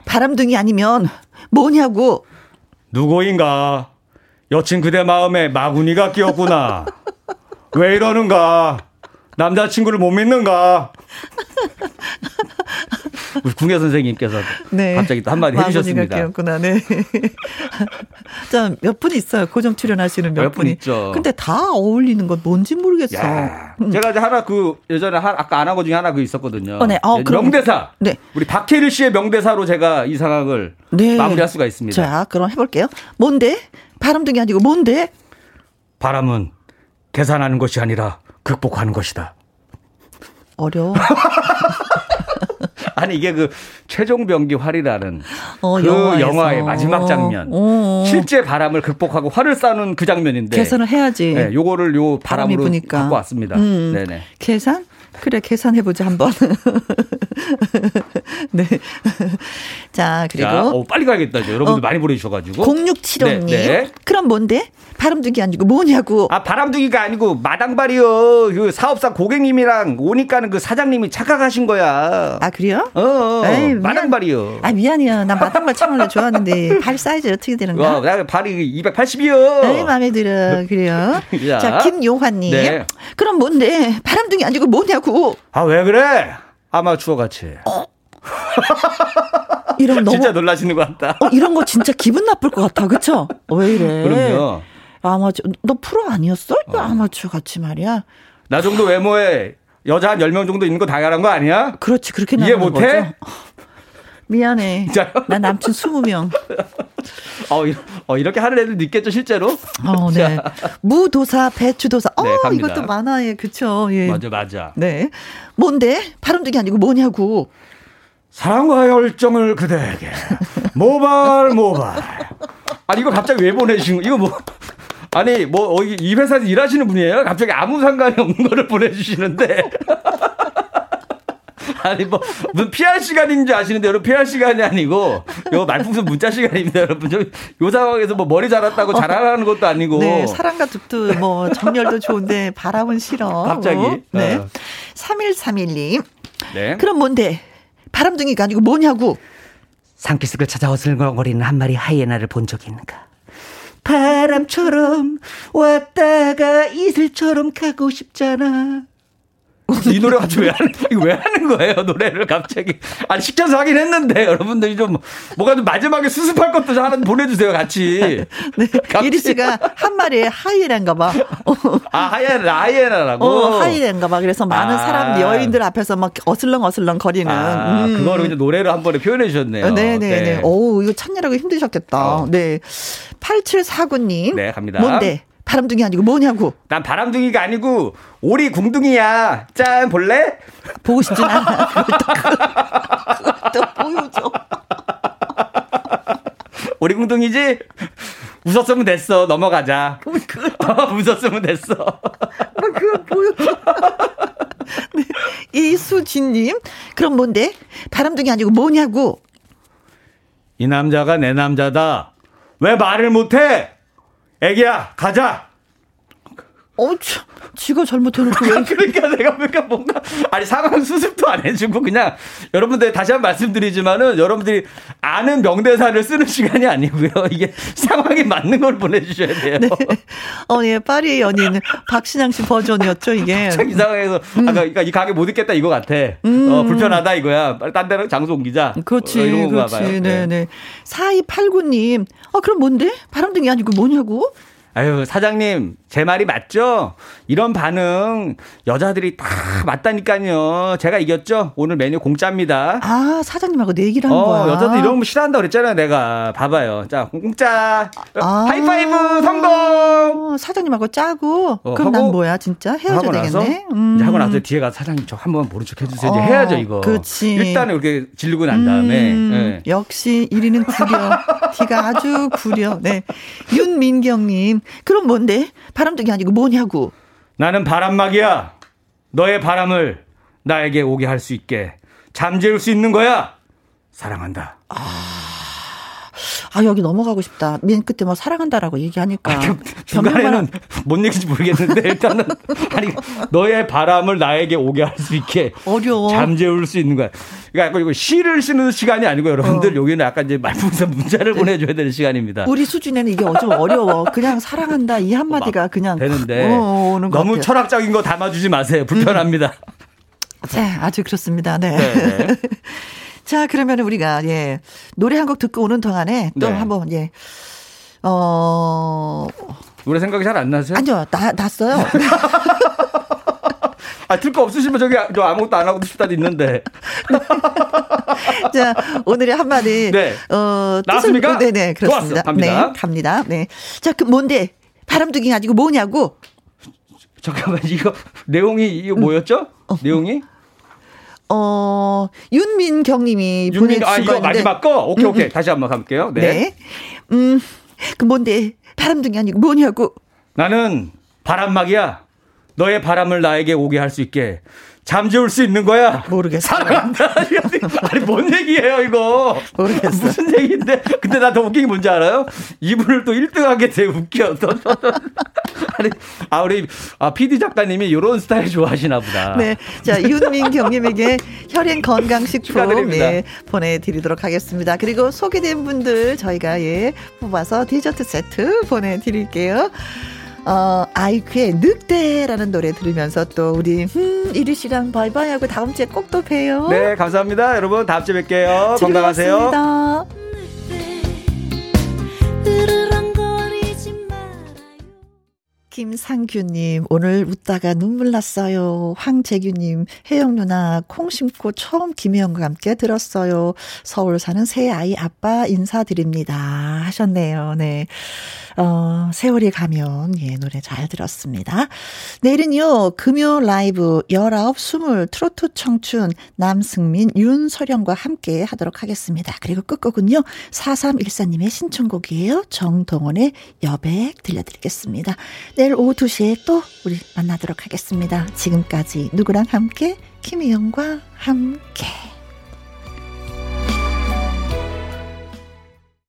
바람둥이 아니면 뭐냐고. 누구인가? 여친 그대 마음에 마구니가 끼었구나. 왜 이러는가? 남자친구를 못 믿는가? 우리 궁예 선생님께서 네. 갑자기 또 한마디 해주셨습니다. 끼었구나, 네. [laughs] 자, 몇분 있어요. 고정 출연하시는 몇, 몇 분이. 있죠. 근데 다 어울리는 건 뭔지 모르겠어. 야, 음. 제가 이제 하나 그 예전에 하, 아까 안 하고 중에 하나 그 있었거든요. 어, 네. 어, 명대사. 네. 우리 박혜일 씨의 명대사로 제가 이 상황을 네. 마무리할 수가 있습니다. 자, 그럼 해볼게요. 뭔데? 바람둥이 아니고 뭔데? 바람은 계산하는 것이 아니라 극복하는 것이다. 어려워. [laughs] 아니 이게 그 최종병기 활이라는 어, 그 영화에서. 영화의 마지막 장면. 어. 실제 바람을 극복하고 활을 쏴는 그 장면인데 계산을 해야지. 네, 요거를 요 바람으로 갖고 왔습니다. 음. 네네. 계산? 그래 계산해보자 한번. [laughs] 네. 자 그리고 자, 어, 빨리 가야겠다. 여러분들 어, 많이 보내주셔가지고. 0675님. 네, 네. 그럼 뭔데? 바람둥이 아니고 뭐냐고. 아 바람둥이가 아니고 마당발이요. 그 사업사 고객님이랑 오니까는 그 사장님이 착각하신 거야. 아 그래요? 어. 어 에이, 마당발이요. 아 미안해요. 나 마당발 참 원래 좋아하는데 발 사이즈 어떻게 되는가? 와, 나 발이 280이요. 에이 마음에 들어. 그래요. [laughs] 자 김요환님. 네. 그럼 뭔데? 바람둥이 아니고 뭐냐고. 아 왜 그래? 아마추어 같이. 어? [laughs] 이런 너무 진짜 놀라시는 것 같다. 어, 이런 거 진짜 기분 나쁠 것 같아, 그쵸? 왜 이래? 그럼요. 아마추어, 너 프로 아니었어? 어. 아마추어 같이 말이야. 나 정도 외모에 여자 한 10명 정도 있는 거 당연한 거 아니야? 그렇지, 그렇게 이해 못 해? 미안해. [laughs] 나 남친 20명. 어, 어, 이렇게 하는 애들 있겠죠, 실제로? 어, [laughs] 네. 무도사, 배추도사. 어, 네, 이것도 만화에, 그쵸. 예. 맞아, 맞아. 네. 뭔데? 바람둥이 아니고 뭐냐고. 사랑과 열정을 그대에게 모발, 모발. 아니, 이거 갑자기 왜 보내주신, 이거 뭐. 아니, 뭐, 어, 이 회사에서 일하시는 분이에요? 갑자기 아무 상관이 없는 거를 보내주시는데. [laughs] 아니 뭐 무슨 피할 시간인 줄 아시는데 여러분 피할 시간이 아니고 요 말풍선 문자 시간입니다 여러분. 요 상황에서 뭐 머리 자랐다고 자라라는 것도 아니고. 네 사랑과 툭툭 뭐 정열도 좋은데 바람은 싫어. [laughs] 갑자기. 네. 어. 3131님. 네. 그럼 뭔데? 바람둥이가 아니고 뭐냐고. 산기슭을 찾아 어슬렁거리는 한 마리 하이에나를 본 적이 있는가? 바람처럼 왔다가 이슬처럼 가고 싶잖아 이 노래 갑자기 왜 하는, 왜 하는 거예요, 노래를 갑자기. 아니, 시켜서 하긴 했는데, 여러분들이 좀, 뭐가 좀 마지막에 수습할 것도 하나 보내주세요, 같이. [laughs] 네. 이리 씨가 한 마리에 하이에나인가 봐. 아, 하이에나, 하이에나라고? 어, 하이에나인가 봐. 그래서 많은 아. 사람, 여인들 앞에서 막 어슬렁 어슬렁 거리는. 아, 음. 그거를 이제 노래로 한 번에 표현해 주셨네요. 네네네. 네. 네. 오, 이거 찾느라고 힘드셨겠다. 어. 네. 8749님. 네, 갑니다. 뭔데? 바람둥이 아니고 뭐냐고. 난 바람둥이가 아니고 오리 궁둥이야. 짠 볼래? 보고 싶진 않아. [laughs] 또 보여줘. 오리 궁둥이지? 웃었으면 됐어. 넘어가자. [laughs] 어, 웃었으면 됐어. 그거 보여줘. 네. 이수진님, 그럼 뭔데? 바람둥이 아니고 뭐냐고? 이 남자가 내 남자다. 왜 말을 못해? 애기야, 가자! 어, 참. 지가 잘못해놓고 왜. 그러니까 내가 그러니까 뭔가, 아니, 상황 수습도 안 해주고, 그냥, 여러분들 다시 한 번 말씀드리지만은, 여러분들이 아는 명대사를 쓰는 시간이 아니고요. 이게 상황에 맞는 걸 보내주셔야 돼요. 네. 어, 예, 파리 연인, 박신양 씨 버전이었죠, 이게. 이 상황에서, 음. 아까, 그러니까 이 가게 못 있겠다, 이거 같아. 음. 어, 불편하다, 이거야. 빨리 딴 데로 장소 옮기자. 그렇지, 어, 그렇지. 네네. 네. 네. 4289님, 어, 그럼 뭔데? 바람둥이 아니고 뭐냐고? 아유, 사장님, 제 말이 맞죠? 이런 반응 여자들이 다 맞다니까요. 제가 이겼죠? 오늘 메뉴 공짜입니다. 아, 사장님하고 내 얘기를 한 어, 거야. 여자들 이런 거 싫어한다 그랬잖아요, 내가. 봐봐요. 자, 공짜. 아, 하이파이브 성공! 어, 사장님하고 짜고. 어, 그럼 난 뭐야, 진짜? 헤어져야 되겠네. 음. 이제 하고 나서 뒤에 가서 사장님 저 한번 모른 척 해주세요. 이제 어, 해야죠, 이거. 그렇지. 일단은 이렇게 질르고 난 다음에. 음, 네. 역시 1위는 구려. [laughs] 뒤가 아주 구려. 네. 윤민경님. 그럼 뭔데? 바람둥이 아니고 뭐냐고. 나는 바람막이야. 너의 바람을 나에게 오게 할 수 있게 잠재울 수 있는 거야. 사랑한다. 아. 아 여기 넘어가고 싶다. 맨 끝에 뭐 사랑한다라고 얘기하니까 아, 중간에는 [laughs] 뭔 얘기인지 모르겠는데 일단은 [laughs] 아니 너의 바람을 나에게 오게 할 수 있게 어려워 잠재울 수 있는 거야. 그러니까 이거 시를 쓰는 시간이 아니고 여러분들 어. 여기는 약간 이제 말풍선 문자를 네. 보내줘야 되는 시간입니다. 우리 수준에는 이게 좀 어려워. 그냥 사랑한다 이 한마디가 그냥 되는데 어, 너무 철학적인 거 담아주지 마세요. 불편합니다. 음. 네, 아주 그렇습니다. 네. 네. [laughs] 자, 그러면 우리가, 예, 노래 한 곡 듣고 오는 동안에 또 네. 한번, 예, 어. 노래 생각이 잘 안 나세요? 아니요, 나, 났어요. [laughs] 아, 들 거 없으시면 저기 저 아무것도 안 하고 싶다도 있는데. [laughs] 자, 오늘의 한마디. 네. 어, 나왔습니까? 네네, 네, 그렇습니다. 좋았어, 갑니다. 네, 갑니다. 네. 자, 그 뭔데? 바람둥이 가지고 뭐냐고? 잠깐만, 이거, 내용이, 이거 뭐였죠? 어. 내용이? 어, 윤민경 님이 보내주신 아, 이거 마지막 거? 오케이, 오케이. 음, 음. 다시 한번 가볼게요. 네. 네. 음, 그 뭔데? 바람둥이 아니고 뭐냐고? 나는 바람막이야. 너의 바람을 나에게 오게 할 수 있게 잠재울 수 있는 거야. 모르겠어. 사랑한다. [laughs] 아니, 뭔 얘기예요, 이거? 모르겠어. 무슨 얘기인데? 근데 나 더 웃긴 게 뭔지 알아요? 이분을 또 1등 하게 돼, 웃겨. [laughs] 아니, 아, 우리, 아, PD 작가님이 이런 스타일 좋아하시나 보다. 네. 자, 윤민경님에게 혈행 건강식품, 예, 보내드리도록 하겠습니다. 그리고 소개된 분들 저희가, 예, 뽑아서 디저트 세트 보내드릴게요. 어, 아이크의 늑대라는 노래 들으면서 또 우리 음, 이리 씨랑 바이바이 하고 다음 주에 꼭 또 봬요. 네, 감사합니다. 여러분 다음 주에 뵐게요. 건강하세요. 김상규님, 오늘 웃다가 눈물 났어요. 황재규님, 혜영 누나, 콩 심고 처음 김혜영과 함께 들었어요. 서울 사는 새 아이 아빠 인사드립니다. 하셨네요. 네. 어, 세월이 가면, 예, 노래 잘 들었습니다. 내일은요, 금요 라이브 19, 20 트로트 청춘 남승민, 윤서령과 함께 하도록 하겠습니다. 그리고 끝곡은요, 4314님의 신청곡이에요. 정동원의 여백 들려드리겠습니다. 내일 오후 2시에 또 우리 만나도록 하겠습니다. 지금까지 누구랑 함께? 김희영과 함께.